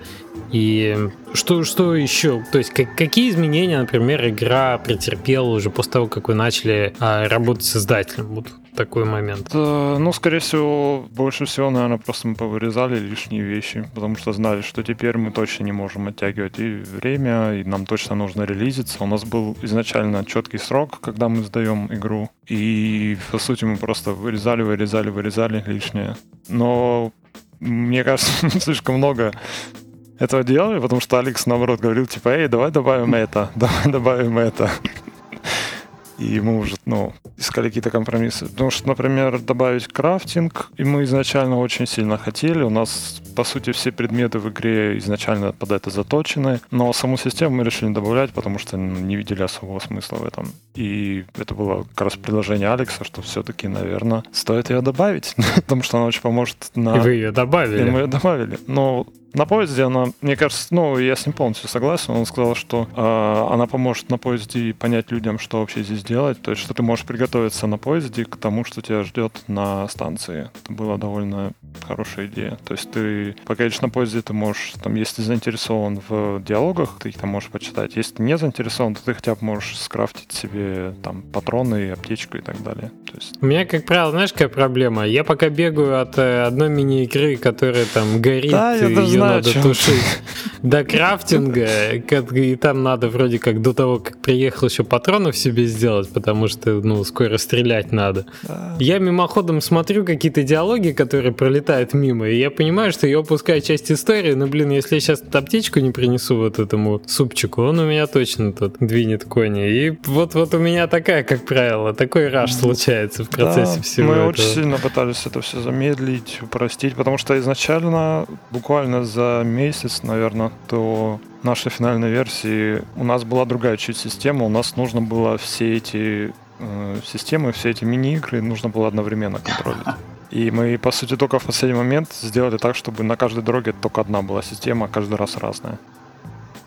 И что, что еще? То есть, как, какие изменения, например, игра претерпела уже после того, как вы начали а, работать с издателем? Вот такой момент. Да, ну, скорее всего, больше всего, наверное, просто мы повырезали лишние вещи, потому что знали, что теперь мы точно не можем оттягивать и время, и нам точно нужно релизиться. У нас был изначально четкий срок, когда мы сдаем игру, и, по сути, мы просто вырезали, вырезали, вырезали лишнее. Но мне кажется, слишком много этого делали, потому что Алекс, наоборот, говорил, типа, эй, давай добавим это, давай добавим это. И мы уже, ну, искали какие-то компромиссы. Потому что, например, добавить крафтинг, и мы изначально очень сильно хотели. У нас, по сути, все предметы в игре изначально под это заточены. Но саму систему мы решили добавлять, потому что не видели особого смысла в этом. И это было как раз предложение Алекса, что все-таки, наверное, стоит ее добавить. потому что она очень поможет на... И вы ее добавили. И мы ее добавили. Но На поезде она, мне кажется, ну, я с ним полностью согласен. Он сказал, что э, она поможет на поезде понять людям, что вообще здесь делать. То есть, что ты можешь приготовиться на поезде к тому, что тебя ждет на станции. Это была довольно хорошая идея. То есть, ты, пока едешь на поезде, ты можешь, там, если заинтересован в диалогах, ты их там можешь почитать. Если ты не заинтересован, то ты хотя бы можешь скрафтить себе там патроны, аптечку и так далее. То есть... У меня, как правило, знаешь, какая проблема? Я пока бегаю от э, одной мини-игры, которая там горит, да, ее надо чем. тушить, до крафтинга, и там надо вроде как до того, как приехал еще патронов себе сделать, потому что, ну, скоро стрелять надо. Я мимоходом смотрю какие-то диалоги, которые пролетают мимо, и я понимаю, что я упускаю часть истории, но, блин, если я сейчас аптечку не принесу вот этому супчику, он у меня точно тут двинет кони. И вот-вот у меня такая, как правило, такой раш случается в процессе да, всего мы этого. очень сильно пытались это все замедлить, упростить, потому что изначально, буквально за месяц, наверное, до нашей финальной версии у нас была другая чуть система, у нас нужно было все эти э, системы, все эти мини-игры нужно было одновременно контролить. И мы, по сути, только в последний момент сделали так, чтобы на каждой дороге только одна была система, каждый раз разная.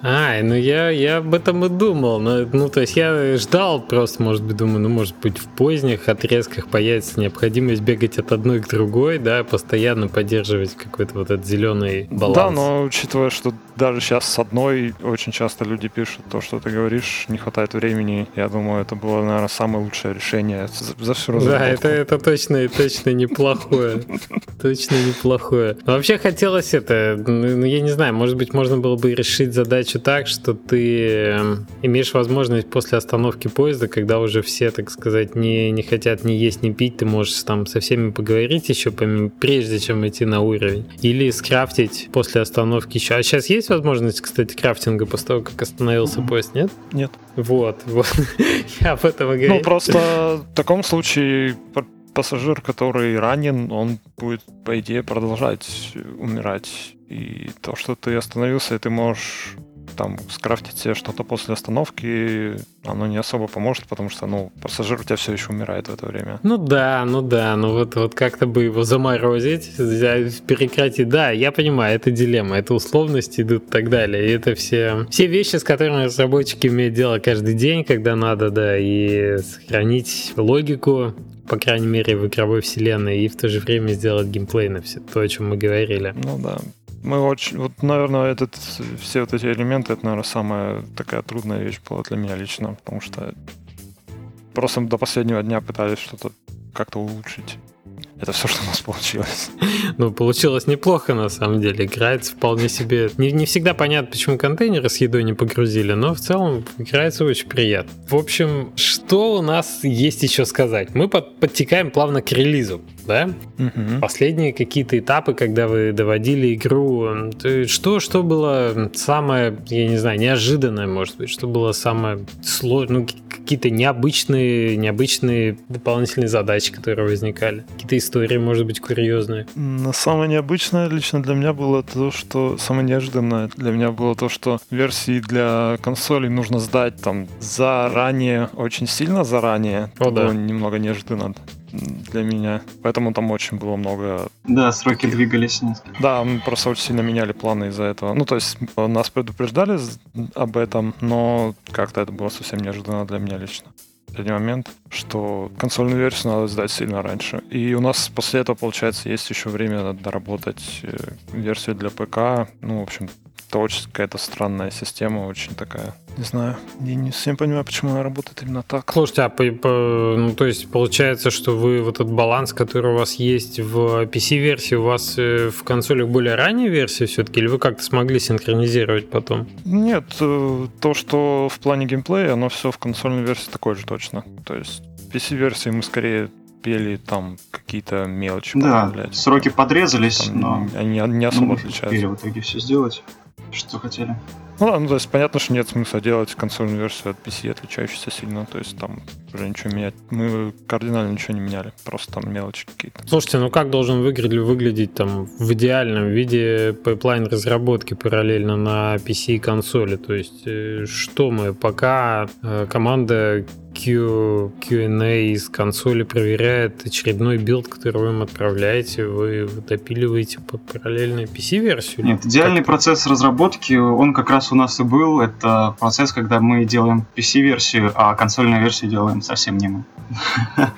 А, ну я, я об этом и думал. Но, ну, то есть я ждал просто, может быть, думаю, ну, может быть, в поздних отрезках появится необходимость бегать от одной к другой, да, постоянно поддерживать какой-то вот этот зеленый баланс. Да, но учитывая, что даже сейчас с одной очень часто люди пишут то, что ты говоришь, не хватает времени. Я думаю, это было, наверное, самое лучшее решение за, за всю разработку. Да, это, это точно, точно неплохое. Точно неплохое. Вообще хотелось это, ну, я не знаю, может быть, можно было бы решить задачу так, что ты эм, имеешь возможность после остановки поезда, когда уже все, так сказать, не, не хотят ни есть, ни пить, ты можешь там со всеми поговорить еще, прежде чем идти на уровень. Или скрафтить после остановки еще. А сейчас есть есть возможность, кстати, крафтинга после того, как остановился mm-hmm. поезд, нет? Нет. Вот, вот. Я об этом и говорю. Ну, просто в таком случае пассажир, который ранен, он будет, по идее, продолжать умирать. И то, что ты остановился, ты можешь там скрафтить себе что-то после остановки, оно не особо поможет, потому что, ну, пассажир у тебя все еще умирает в это время. Ну да, ну да, ну вот, вот как-то бы его заморозить, прекратить. Да, я понимаю, это дилемма, это условности идут и так далее. И это все, все вещи, с которыми разработчики имеют дело каждый день, когда надо, да, и сохранить логику, по крайней мере, в игровой вселенной, и в то же время сделать геймплей на все то, о чем мы говорили. Ну да, мы очень, вот, наверное, этот, все вот эти элементы, это, наверное, самая такая трудная вещь была для меня лично, потому что просто до последнего дня пытались что-то как-то улучшить. Это все, что у нас получилось. Ну, получилось неплохо, на самом деле. Играется вполне себе... Не, не всегда понятно, почему контейнеры с едой не погрузили, но в целом играется очень приятно. В общем, что у нас есть еще сказать? Мы под, подтекаем плавно к релизу да? Угу. Последние какие-то этапы, когда вы доводили игру, что, что было самое, я не знаю, неожиданное, может быть, что было самое сложное, ну, какие-то необычные, необычные дополнительные задачи, которые возникали, какие-то истории, может быть, курьезные. Но самое необычное лично для меня было то, что самое неожиданное для меня было то, что версии для консолей нужно сдать там заранее, очень сильно заранее. О, да. Было немного неожиданно для меня. Поэтому там очень было много... Да, сроки двигались несколько. Да, мы просто очень сильно меняли планы из-за этого. Ну, то есть нас предупреждали об этом, но как-то это было совсем неожиданно для меня лично последний момент, что консольную версию надо сдать сильно раньше. И у нас после этого, получается, есть еще время доработать э, версию для ПК. Ну, в общем, это очень какая-то странная система, очень такая не знаю, я не совсем понимаю, почему она работает именно так. Слушайте, а по, по, ну, то есть получается, что вы вот этот баланс, который у вас есть в PC-версии, у вас э, в консолях более ранняя версия все-таки, или вы как-то смогли синхронизировать потом? Нет, э, то, что в плане геймплея, оно все в консольной версии такое же точно. То есть в PC-версии мы скорее пели там какие-то мелочи. Да, сроки подрезались, там но они не особо отличаются. успели в итоге все сделать, что хотели. Ну да, ну то есть понятно, что нет смысла делать консольную версию от PC, отличающуюся сильно. То есть там уже ничего менять. Мы кардинально ничего не меняли, просто там мелочи какие-то. Слушайте, ну как должен выглядеть, выглядеть там в идеальном виде pipeline разработки параллельно на PC и консоли? То есть э, что мы, пока э, команда Q, QA из консоли проверяет очередной билд, который вы им отправляете, вы допиливаете под параллельную PC-версию? Нет, идеальный как процесс разработки, он как раз у нас и был. Это процесс, когда мы делаем PC-версию, а консольную версию делаем совсем не мы.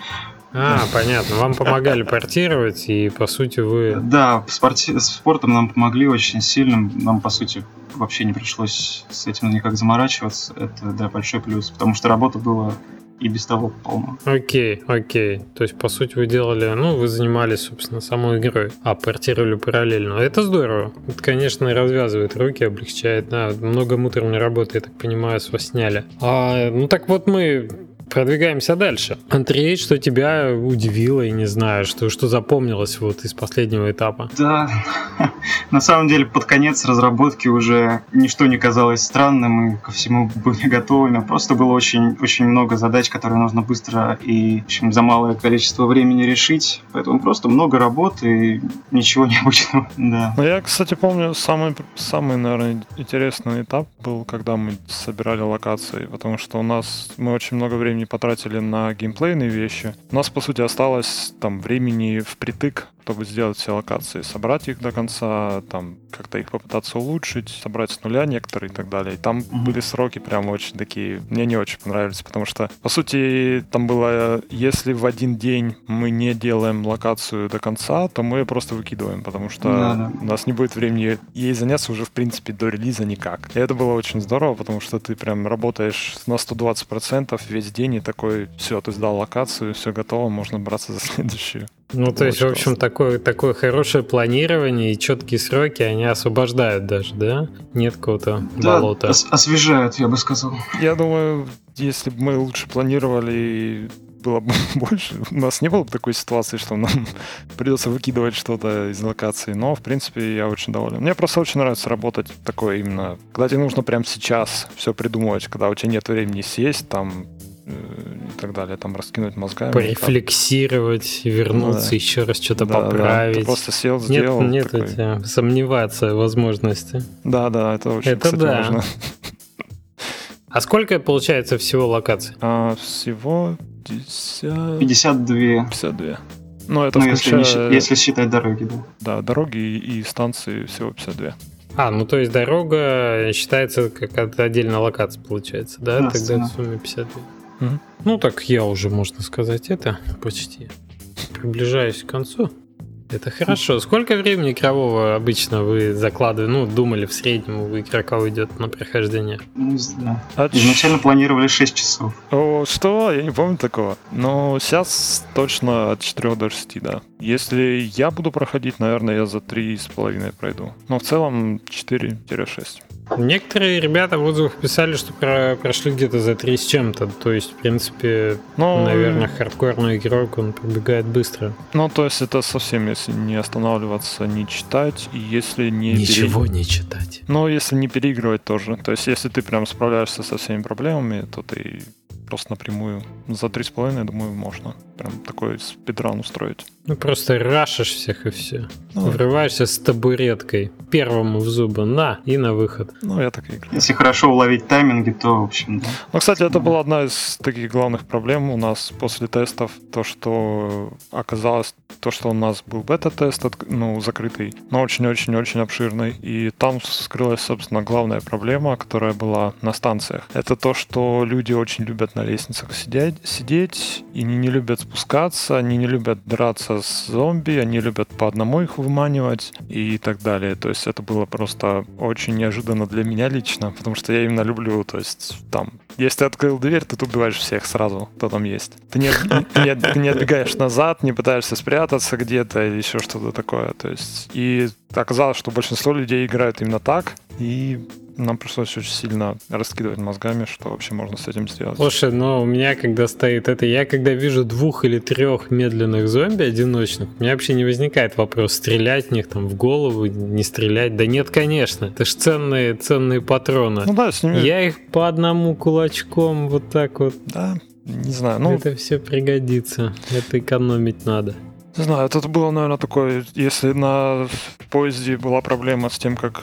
А, понятно. Вам помогали портировать, и по сути вы... Да, спорти... спортом нам помогли очень сильно. Нам, по сути, вообще не пришлось с этим никак заморачиваться. Это, да, большой плюс, потому что работа была и без того полно. Окей, окей. То есть, по сути, вы делали, ну, вы занимались, собственно, самой игрой, а портировали параллельно. Это здорово. Это, конечно, развязывает руки, облегчает. Да, много муторной работы, я так понимаю, с вас сняли. А, ну, так вот мы Продвигаемся дальше. Андрей, что тебя удивило, и не знаю, что, что запомнилось вот из последнего этапа? Да, на самом деле под конец разработки уже ничто не казалось странным, и ко всему были готовы. Просто было очень, очень много задач, которые нужно быстро и в общем, за малое количество времени решить. Поэтому просто много работы и ничего необычного. Да. Ну, я, кстати, помню, самый, самый, наверное, интересный этап был, когда мы собирали локации, потому что у нас мы очень много времени времени потратили на геймплейные вещи. У нас, по сути, осталось там времени впритык сделать все локации, собрать их до конца, там как-то их попытаться улучшить, собрать с нуля некоторые и так далее. И там mm-hmm. были сроки прям очень такие, мне не очень понравились, потому что, по сути, там было, если в один день мы не делаем локацию до конца, то мы ее просто выкидываем, потому что mm-hmm. у нас не будет времени ей заняться уже, в принципе, до релиза никак. И это было очень здорово, потому что ты прям работаешь на 120% весь день и такой, все, ты сдал локацию, все готово, можно браться за следующую. Ну, то есть, в общем, такое, такое хорошее планирование и четкие сроки, они освобождают даже, да? Нет какого-то да, болота. Ос- освежают, я бы сказал. Я думаю, если бы мы лучше планировали было бы больше. У нас не было бы такой ситуации, что нам придется выкидывать что-то из локации. Но, в принципе, я очень доволен. Мне просто очень нравится работать такое именно, когда тебе нужно прямо сейчас все придумывать, когда у тебя нет времени сесть, там и так далее, там раскинуть мозгами. Порефлексировать, там... вернуться, ну, да. еще раз что-то да, поправить. Да. Ты просто сел, сделал. Нет, нет такой... сомневаться в возможности. Да, да, это очень, это кстати, да. важно. А сколько получается всего локаций? А, всего 50... 52. 52. Ну, это ну, включая... если, не, если считать дороги, да. Да, дороги и, и станции всего 52. А, ну то есть дорога считается как отдельная локация, получается, да? да Тогда в сумме 52. Ну так я уже, можно сказать, это почти приближаюсь к концу. Это хорошо. Сколько времени игрового обычно вы закладывали, ну, думали в среднем у игрока уйдет на прохождение? Не знаю. А Изначально планировали 6 часов. О, что? Я не помню такого. Но сейчас точно от 4 до 6, да. Если я буду проходить, наверное, я за 3,5 пройду. Но в целом 4-6. Некоторые ребята в отзывах писали, что про, прошли где-то за три с чем-то. То есть, в принципе, ну, наверное, хардкорный игрок, он пробегает быстро. Ну, то есть это совсем, если не останавливаться, не читать, и если не... Ничего пере... не читать. Ну, если не переигрывать тоже. То есть, если ты прям справляешься со всеми проблемами, то ты просто напрямую. За три с половиной, думаю, можно прям такой спидран устроить. Ну, просто рашишь всех и все. Ну, Врываешься с табуреткой первому в зубы, на, и на выход. Ну, я так и играю. Если хорошо уловить тайминги, то, в общем, да. Ну, кстати, это была одна из таких главных проблем у нас после тестов, то, что оказалось, то, что у нас был бета-тест, ну, закрытый, но очень-очень-очень обширный, и там скрылась, собственно, главная проблема, которая была на станциях. Это то, что люди очень любят на лестницах сидеть, сидеть и не, не любят спускаться, они не любят драться зомби, они любят по одному их выманивать и так далее. То есть это было просто очень неожиданно для меня лично, потому что я именно люблю, то есть там, если ты открыл дверь, ты убиваешь всех сразу, кто там есть. Ты не, ты не, ты не отбегаешь назад, не пытаешься спрятаться где-то или еще что-то такое. То есть и оказалось, что большинство людей играют именно так, и нам пришлось очень сильно раскидывать мозгами, что вообще можно с этим сделать. Слушай, но у меня когда стоит это, я когда вижу двух или трех медленных зомби одиночных, у меня вообще не возникает вопрос, стрелять в них там в голову, не стрелять. Да нет, конечно, это ж ценные, ценные патроны. Ну да, с ними... Я их по одному кулачком вот так вот. Да, не знаю. Ну... Это все пригодится, это экономить надо. Не знаю, это было, наверное, такое, если на поезде была проблема с тем, как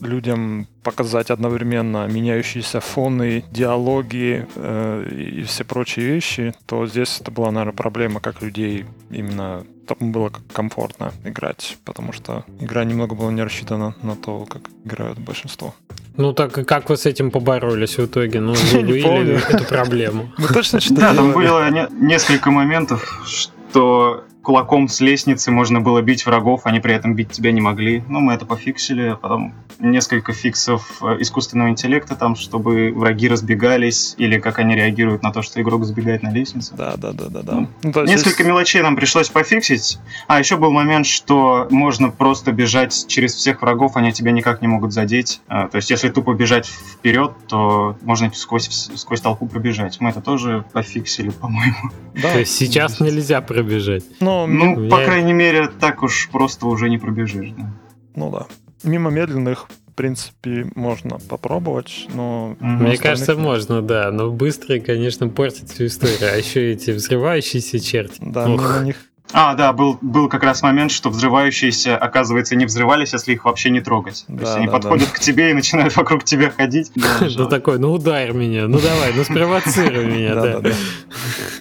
людям показать одновременно меняющиеся фоны, диалоги э, и все прочие вещи, то здесь это была, наверное, проблема, как людей именно там было комфортно играть, потому что игра немного была не рассчитана на то, как играют большинство. Ну так как вы с этим поборолись в итоге? Ну, выявили эту проблему. Мы точно что Да, там было несколько моментов, что кулаком с лестницы можно было бить врагов, они при этом бить тебя не могли. Ну, мы это пофиксили, а потом несколько фиксов э, искусственного интеллекта там, чтобы враги разбегались, или как они реагируют на то, что игрок сбегает на лестницу. Да, да, да, да, да. Ну, ну, несколько есть... мелочей нам пришлось пофиксить. А еще был момент, что можно просто бежать через всех врагов, они тебя никак не могут задеть. А, то есть, если тупо бежать вперед, то можно сквозь, сквозь толпу пробежать. Мы это тоже пофиксили, по-моему. Да. То есть сейчас нельзя пробежать. Но, ну, я... по крайней мере, так уж просто уже не пробежишь. Да. Ну да мимо медленных в принципе, можно попробовать, но... Мне кажется, можно, да, но быстрые, конечно, портят всю историю, а еще эти взрывающиеся черти. Да, мимо них а, да, был, был как раз момент, что взрывающиеся, оказывается, не взрывались, если их вообще не трогать. Да, То есть они да, подходят да. к тебе и начинают вокруг тебя ходить. Ну такой, ну ударь меня, ну давай, ну спровоцируй меня, да.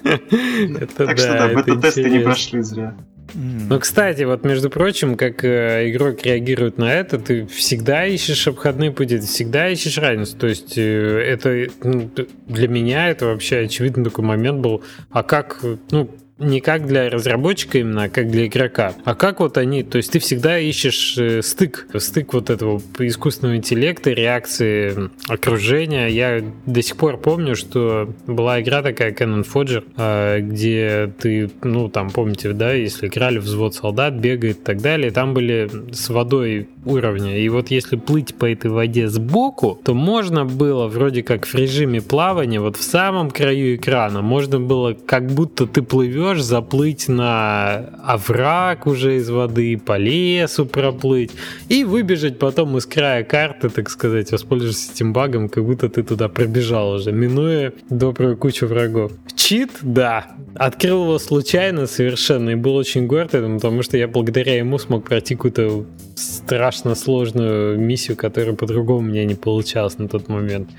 Так что да, бета-тесты не прошли зря. Ну, кстати, вот между прочим, как э, игрок реагирует на это, ты всегда ищешь обходные пути, ты всегда ищешь равенство. То есть э, это ну, для меня это вообще очевидный такой момент был. А как, ну, не как для разработчика именно, а как для игрока. А как вот они, то есть ты всегда ищешь э, стык, стык вот этого искусственного интеллекта, реакции окружения. Я до сих пор помню, что была игра такая Cannon Fodger, э, где ты, ну там помните, да, если играли взвод солдат, бегает и так далее, там были с водой уровня. И вот если плыть по этой воде сбоку, то можно было вроде как в режиме плавания, вот в самом краю экрана, можно было как будто ты плывешь плывешь, заплыть на овраг уже из воды, по лесу проплыть и выбежать потом из края карты, так сказать, воспользоваться этим багом, как будто ты туда пробежал уже, минуя добрую кучу врагов. Чит, да, открыл его случайно совершенно и был очень горд этому, потому что я благодаря ему смог пройти какую-то страшно сложную миссию, которая по-другому мне не получалась на тот момент.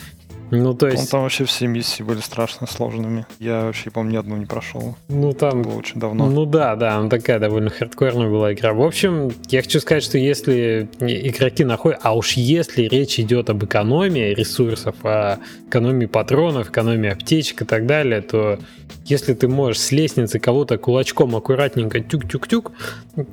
Ну, то есть... Там вообще все миссии были страшно сложными. Я вообще, по-моему, ни одну не прошел. Ну, там... было очень давно. Ну, да, да, она такая довольно хардкорная была игра. В общем, я хочу сказать, что если игроки находят... А уж если речь идет об экономии ресурсов, о экономии патронов, экономии аптечек и так далее, то если ты можешь с лестницы кого-то кулачком аккуратненько тюк-тюк-тюк,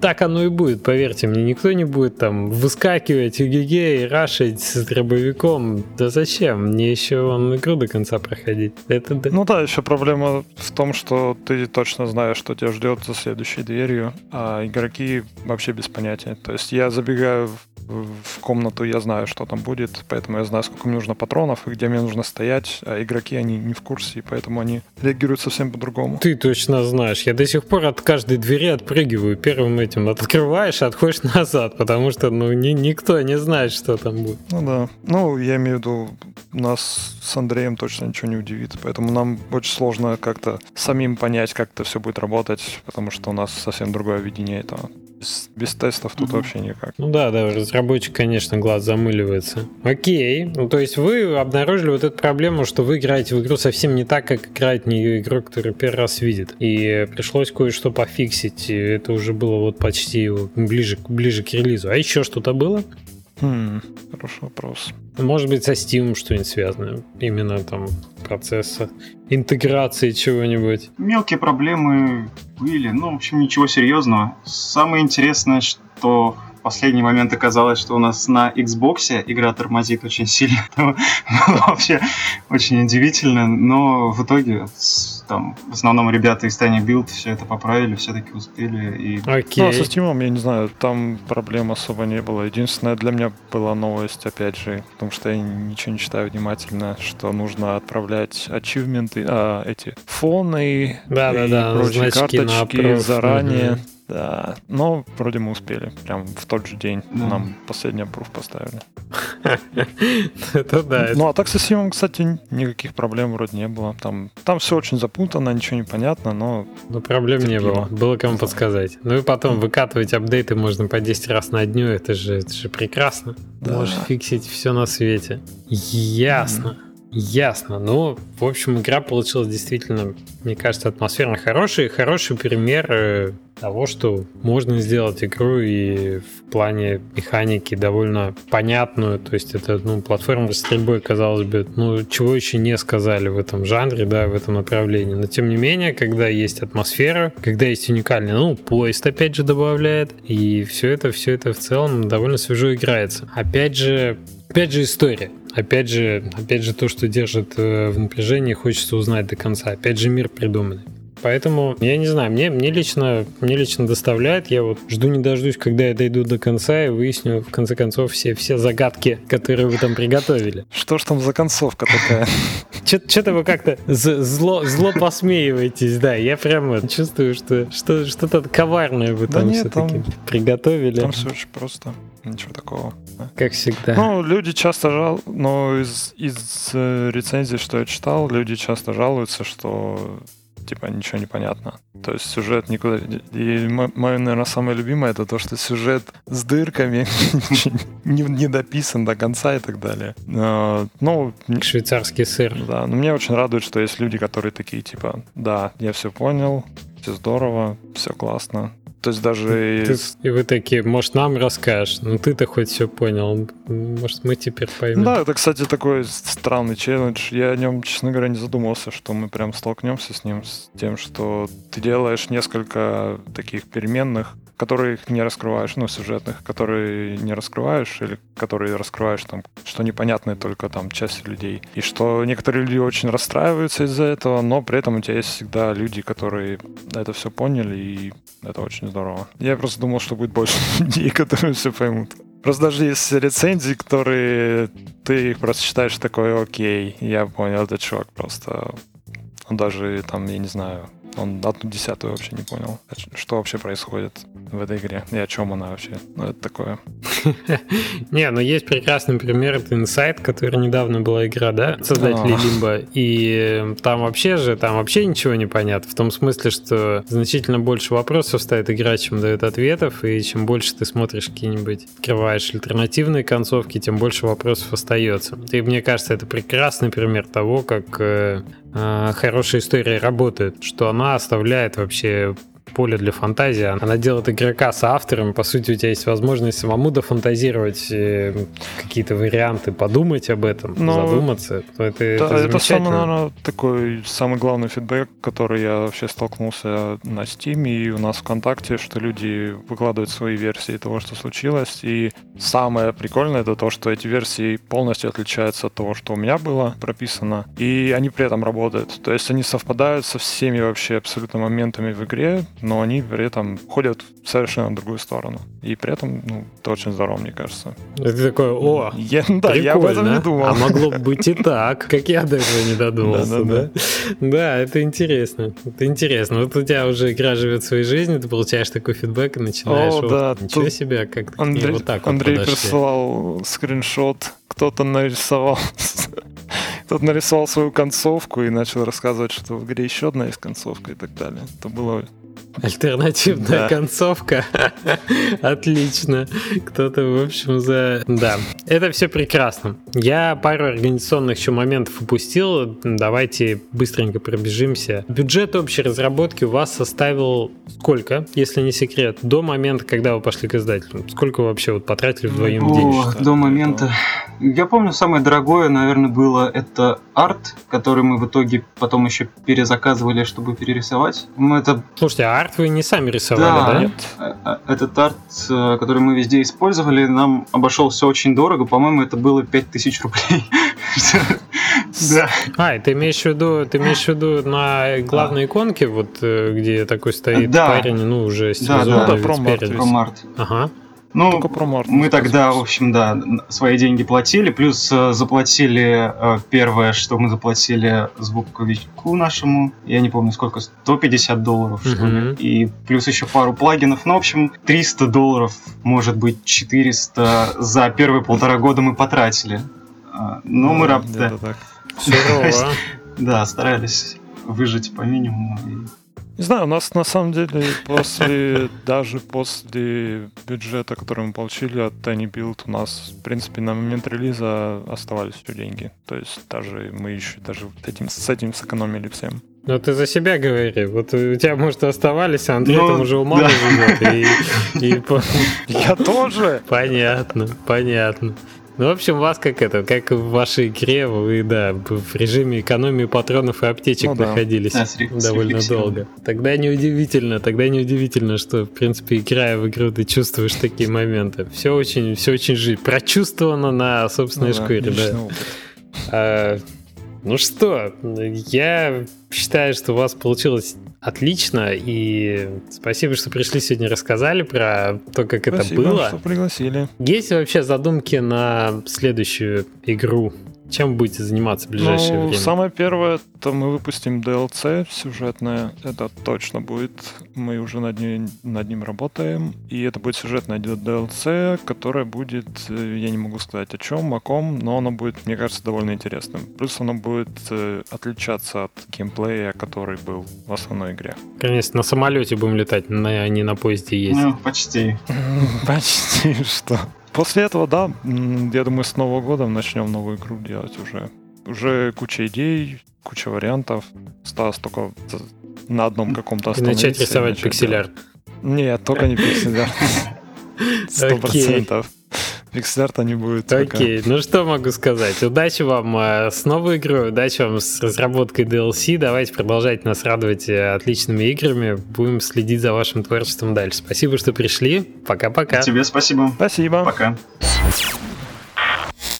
так оно и будет, поверьте мне. Никто не будет там выскакивать, и рашить с дробовиком. Да зачем? Мне еще он игру до конца проходить. Это да. Ну да, еще проблема в том, что ты точно знаешь, что тебя ждет за следующей дверью, а игроки вообще без понятия. То есть я забегаю в комнату, я знаю, что там будет, поэтому я знаю, сколько мне нужно патронов и где мне нужно стоять, а игроки, они не в курсе, и поэтому они реагируют совсем по-другому. Ты точно знаешь. Я до сих пор от каждой двери отпрыгиваю первым этим. Открываешь, отходишь назад, потому что, ну, ни, никто не знает, что там будет. Ну да. Ну, я имею в виду, нас с Андреем точно ничего не удивит, поэтому нам очень сложно как-то самим понять, как это все будет работать, потому что у нас совсем другое видение этого без, без тестов тут mm вообще никак. Ну да, да, разработчик, конечно, глаз замыливается. Окей, ну то есть вы обнаружили вот эту проблему, что вы играете в игру совсем не так, как играет в нее игрок, который первый раз видит. И пришлось кое-что пофиксить. И это уже было вот почти ближе, ближе к релизу. А еще что-то было? Хм, хороший вопрос. Может быть, со Steam что-нибудь связано. Именно там процесса интеграции чего-нибудь. Мелкие проблемы были. Ну, в общем, ничего серьезного. Самое интересное, что в последний момент оказалось, что у нас на Xbox игра тормозит очень сильно. Это было вообще очень удивительно. Но в итоге там в основном ребята из Tiny Build все это поправили, все-таки успели. И... Okay. Ну, а со Steam, я не знаю, там проблем особо не было. Единственное, для меня была новость, опять же, потому что я ничего не читаю внимательно, что нужно отправлять ачивменты, а, эти фоны да, и да, да, прочие карточки заранее. Угу Да, но вроде мы успели. Прям в тот же день да. нам последний пруф поставили. Это да. Ну, а так со Симом, кстати, никаких проблем вроде не было. Там, там все очень запутано, ничего не понятно, но... Но проблем не было. Было кому подсказать. Ну и потом выкатывать апдейты можно по 10 раз на дню, это же, это же прекрасно. Можешь фиксить все на свете. Ясно. Ясно. Ну, в общем, игра получилась действительно, мне кажется, атмосферно хорошая. Хороший пример э, того, что можно сделать игру и в плане механики довольно понятную. То есть это, ну, платформа с стрельбой, казалось бы, ну, чего еще не сказали в этом жанре, да, в этом направлении. Но, тем не менее, когда есть атмосфера, когда есть уникальный, ну, поезд, опять же, добавляет, и все это, все это в целом довольно свежо играется. Опять же, опять же история. Опять же, опять же то, что держит э, в напряжении, хочется узнать до конца. Опять же мир придуманный. Поэтому, я не знаю, мне, мне, лично, мне лично доставляет. Я вот жду не дождусь, когда я дойду до конца и выясню, в конце концов, все, все загадки, которые вы там приготовили. Что ж там за концовка такая? Что-то вы как-то зло, зло посмеиваетесь, да. Я прямо чувствую, что что-то коварное вы там все-таки приготовили. Там все очень просто. Ничего такого. Как всегда. Ну, люди часто жал, но из, из э, рецензий, что я читал, люди часто жалуются, что типа ничего не понятно. То есть сюжет никуда... И мое, наверное, самое любимое это то, что сюжет с дырками не, не дописан до конца и так далее. Ну, Швейцарский сыр. Да, но мне очень радует, что есть люди, которые такие, типа, да, я все понял, все здорово, все классно, то есть даже... Ты. И вы такие, может, нам расскажешь? Ну, ты-то хоть все понял. Может, мы теперь поймем. Да, это, кстати, такой странный челлендж. Я о нем, честно говоря, не задумывался, что мы прям столкнемся с ним, с тем, что ты делаешь несколько таких переменных, которые не раскрываешь, ну, сюжетных, которые не раскрываешь, или которые раскрываешь там, что непонятно только там часть людей. И что некоторые люди очень расстраиваются из-за этого, но при этом у тебя есть всегда люди, которые это все поняли, и это очень здорово. Я просто думал, что будет больше людей, которые все поймут. Просто даже есть рецензии, которые ты их просто читаешь такой, окей, я понял, этот чувак просто... Он даже там, я не знаю, он одну десятую вообще не понял, что вообще происходит в этой игре и о чем она вообще. Ну, это такое. Не, ну есть прекрасный пример, это Inside, который недавно была игра, да, создатели Лимба, и там вообще же, там вообще ничего не понятно, в том смысле, что значительно больше вопросов ставит игра, чем дает ответов, и чем больше ты смотришь какие-нибудь, открываешь альтернативные концовки, тем больше вопросов остается. И мне кажется, это прекрасный пример того, как э, э, хорошая история работает, что она оставляет вообще поле для фантазии. Она делает игрока с автором. По сути, у тебя есть возможность самому дофантазировать э, какие-то варианты, подумать об этом, Но... Ну, задуматься. Это, да, это, это самый, наверное, такой самый главный фидбэк, который я вообще столкнулся на Steam и у нас ВКонтакте, что люди выкладывают свои версии того, что случилось. И самое прикольное это то, что эти версии полностью отличаются от того, что у меня было прописано. И они при этом работают. То есть они совпадают со всеми вообще абсолютно моментами в игре, но они при этом ходят в совершенно другую сторону. И при этом, ну, это очень здорово, мне кажется. Это такое, о, я, да, я об этом не думал. А могло быть и так, как я до этого не додумался, да? Да, это интересно. Это интересно. Вот у тебя уже игра живет своей жизнью, ты получаешь такой фидбэк и начинаешь, о, да, ничего себе, как Андрей, вот так Андрей присылал скриншот, кто-то нарисовал Тот нарисовал свою концовку и начал рассказывать, что в игре еще одна есть концовка и так далее. Это было Альтернативная да. концовка. Отлично. Кто-то, в общем, за... Да, это все прекрасно. Я пару организационных еще моментов упустил. Давайте быстренько пробежимся. Бюджет общей разработки у вас составил сколько, если не секрет, до момента, когда вы пошли к издателю? Сколько вы вообще вот потратили вдвоем О, денег? До момента... Я помню, самое дорогое, наверное, было это арт, который мы в итоге потом еще перезаказывали, чтобы перерисовать. Мы это... Слушайте, а арт вы не сами рисовали, да? да? Нет. Э, э, этот арт, э, который мы везде использовали, нам обошелся очень дорого. По-моему, это было 5000 рублей. Да. А, ты имеешь в виду, ты имеешь в виду на главной иконке, вот где такой стоит парень, ну уже стилизованный да, да, спереди. Ага. Ну, Только про Мартин, мы тогда, в общем, да, свои деньги платили, плюс э, заплатили э, первое, что мы заплатили звуковику нашему, я не помню сколько, 150 долларов, что ли, и плюс еще пару плагинов, ну, в общем, 300 долларов, может быть, 400 за первые полтора года мы потратили. А, ну, мы раб... Да. Да, старались выжить по минимуму. Не знаю, у нас на самом деле после, даже после бюджета, который мы получили от Tiny Build, у нас, в принципе, на момент релиза оставались все деньги. То есть даже мы еще даже этим, с этим сэкономили всем. Ну ты за себя говори. Вот у тебя, может, оставались, а Андрей ну, там уже ума да. живет. И, и... Я тоже! Понятно, понятно. Ну, в общем, вас как это, как в вашей игре, вы, да, в режиме экономии патронов и аптечек ну, да. находились да, довольно долго. Тогда неудивительно, тогда неудивительно, что, в принципе, играя в игру, ты чувствуешь такие моменты. Все очень, все очень жить. Прочувствовано на собственной ну, шкуре, да. А, ну что, я считаю, что у вас получилось отлично, и спасибо, что пришли сегодня, рассказали про то, как спасибо, это было. что пригласили. Есть вообще задумки на следующую игру чем будете заниматься в ближайшее ну, время? Самое первое, то мы выпустим DLC сюжетное. Это точно будет. Мы уже над ним, над ним работаем. И это будет сюжетное DLC, которое будет, э, я не могу сказать о чем, о ком, но оно будет, мне кажется, довольно интересным. Плюс оно будет э, отличаться от геймплея, который был в основной игре. Конечно, на самолете будем летать, а не на поезде ездить. Ну, почти. Почти что. После этого, да, я думаю, с Нового года начнем новую игру делать уже. Уже куча идей, куча вариантов. Осталось только на одном каком-то остановиться. Начать рисовать пиксель-арт. Нет, только не пиксель-арт. Сто процентов. Пиксель-арта не будет. Окей, ну что могу сказать. Удачи вам э, с новой игрой, удачи вам с разработкой DLC. давайте продолжать нас радовать э, отличными играми. Будем следить за вашим творчеством дальше. Спасибо, что пришли. Пока-пока. Тебе спасибо. Спасибо. Пока.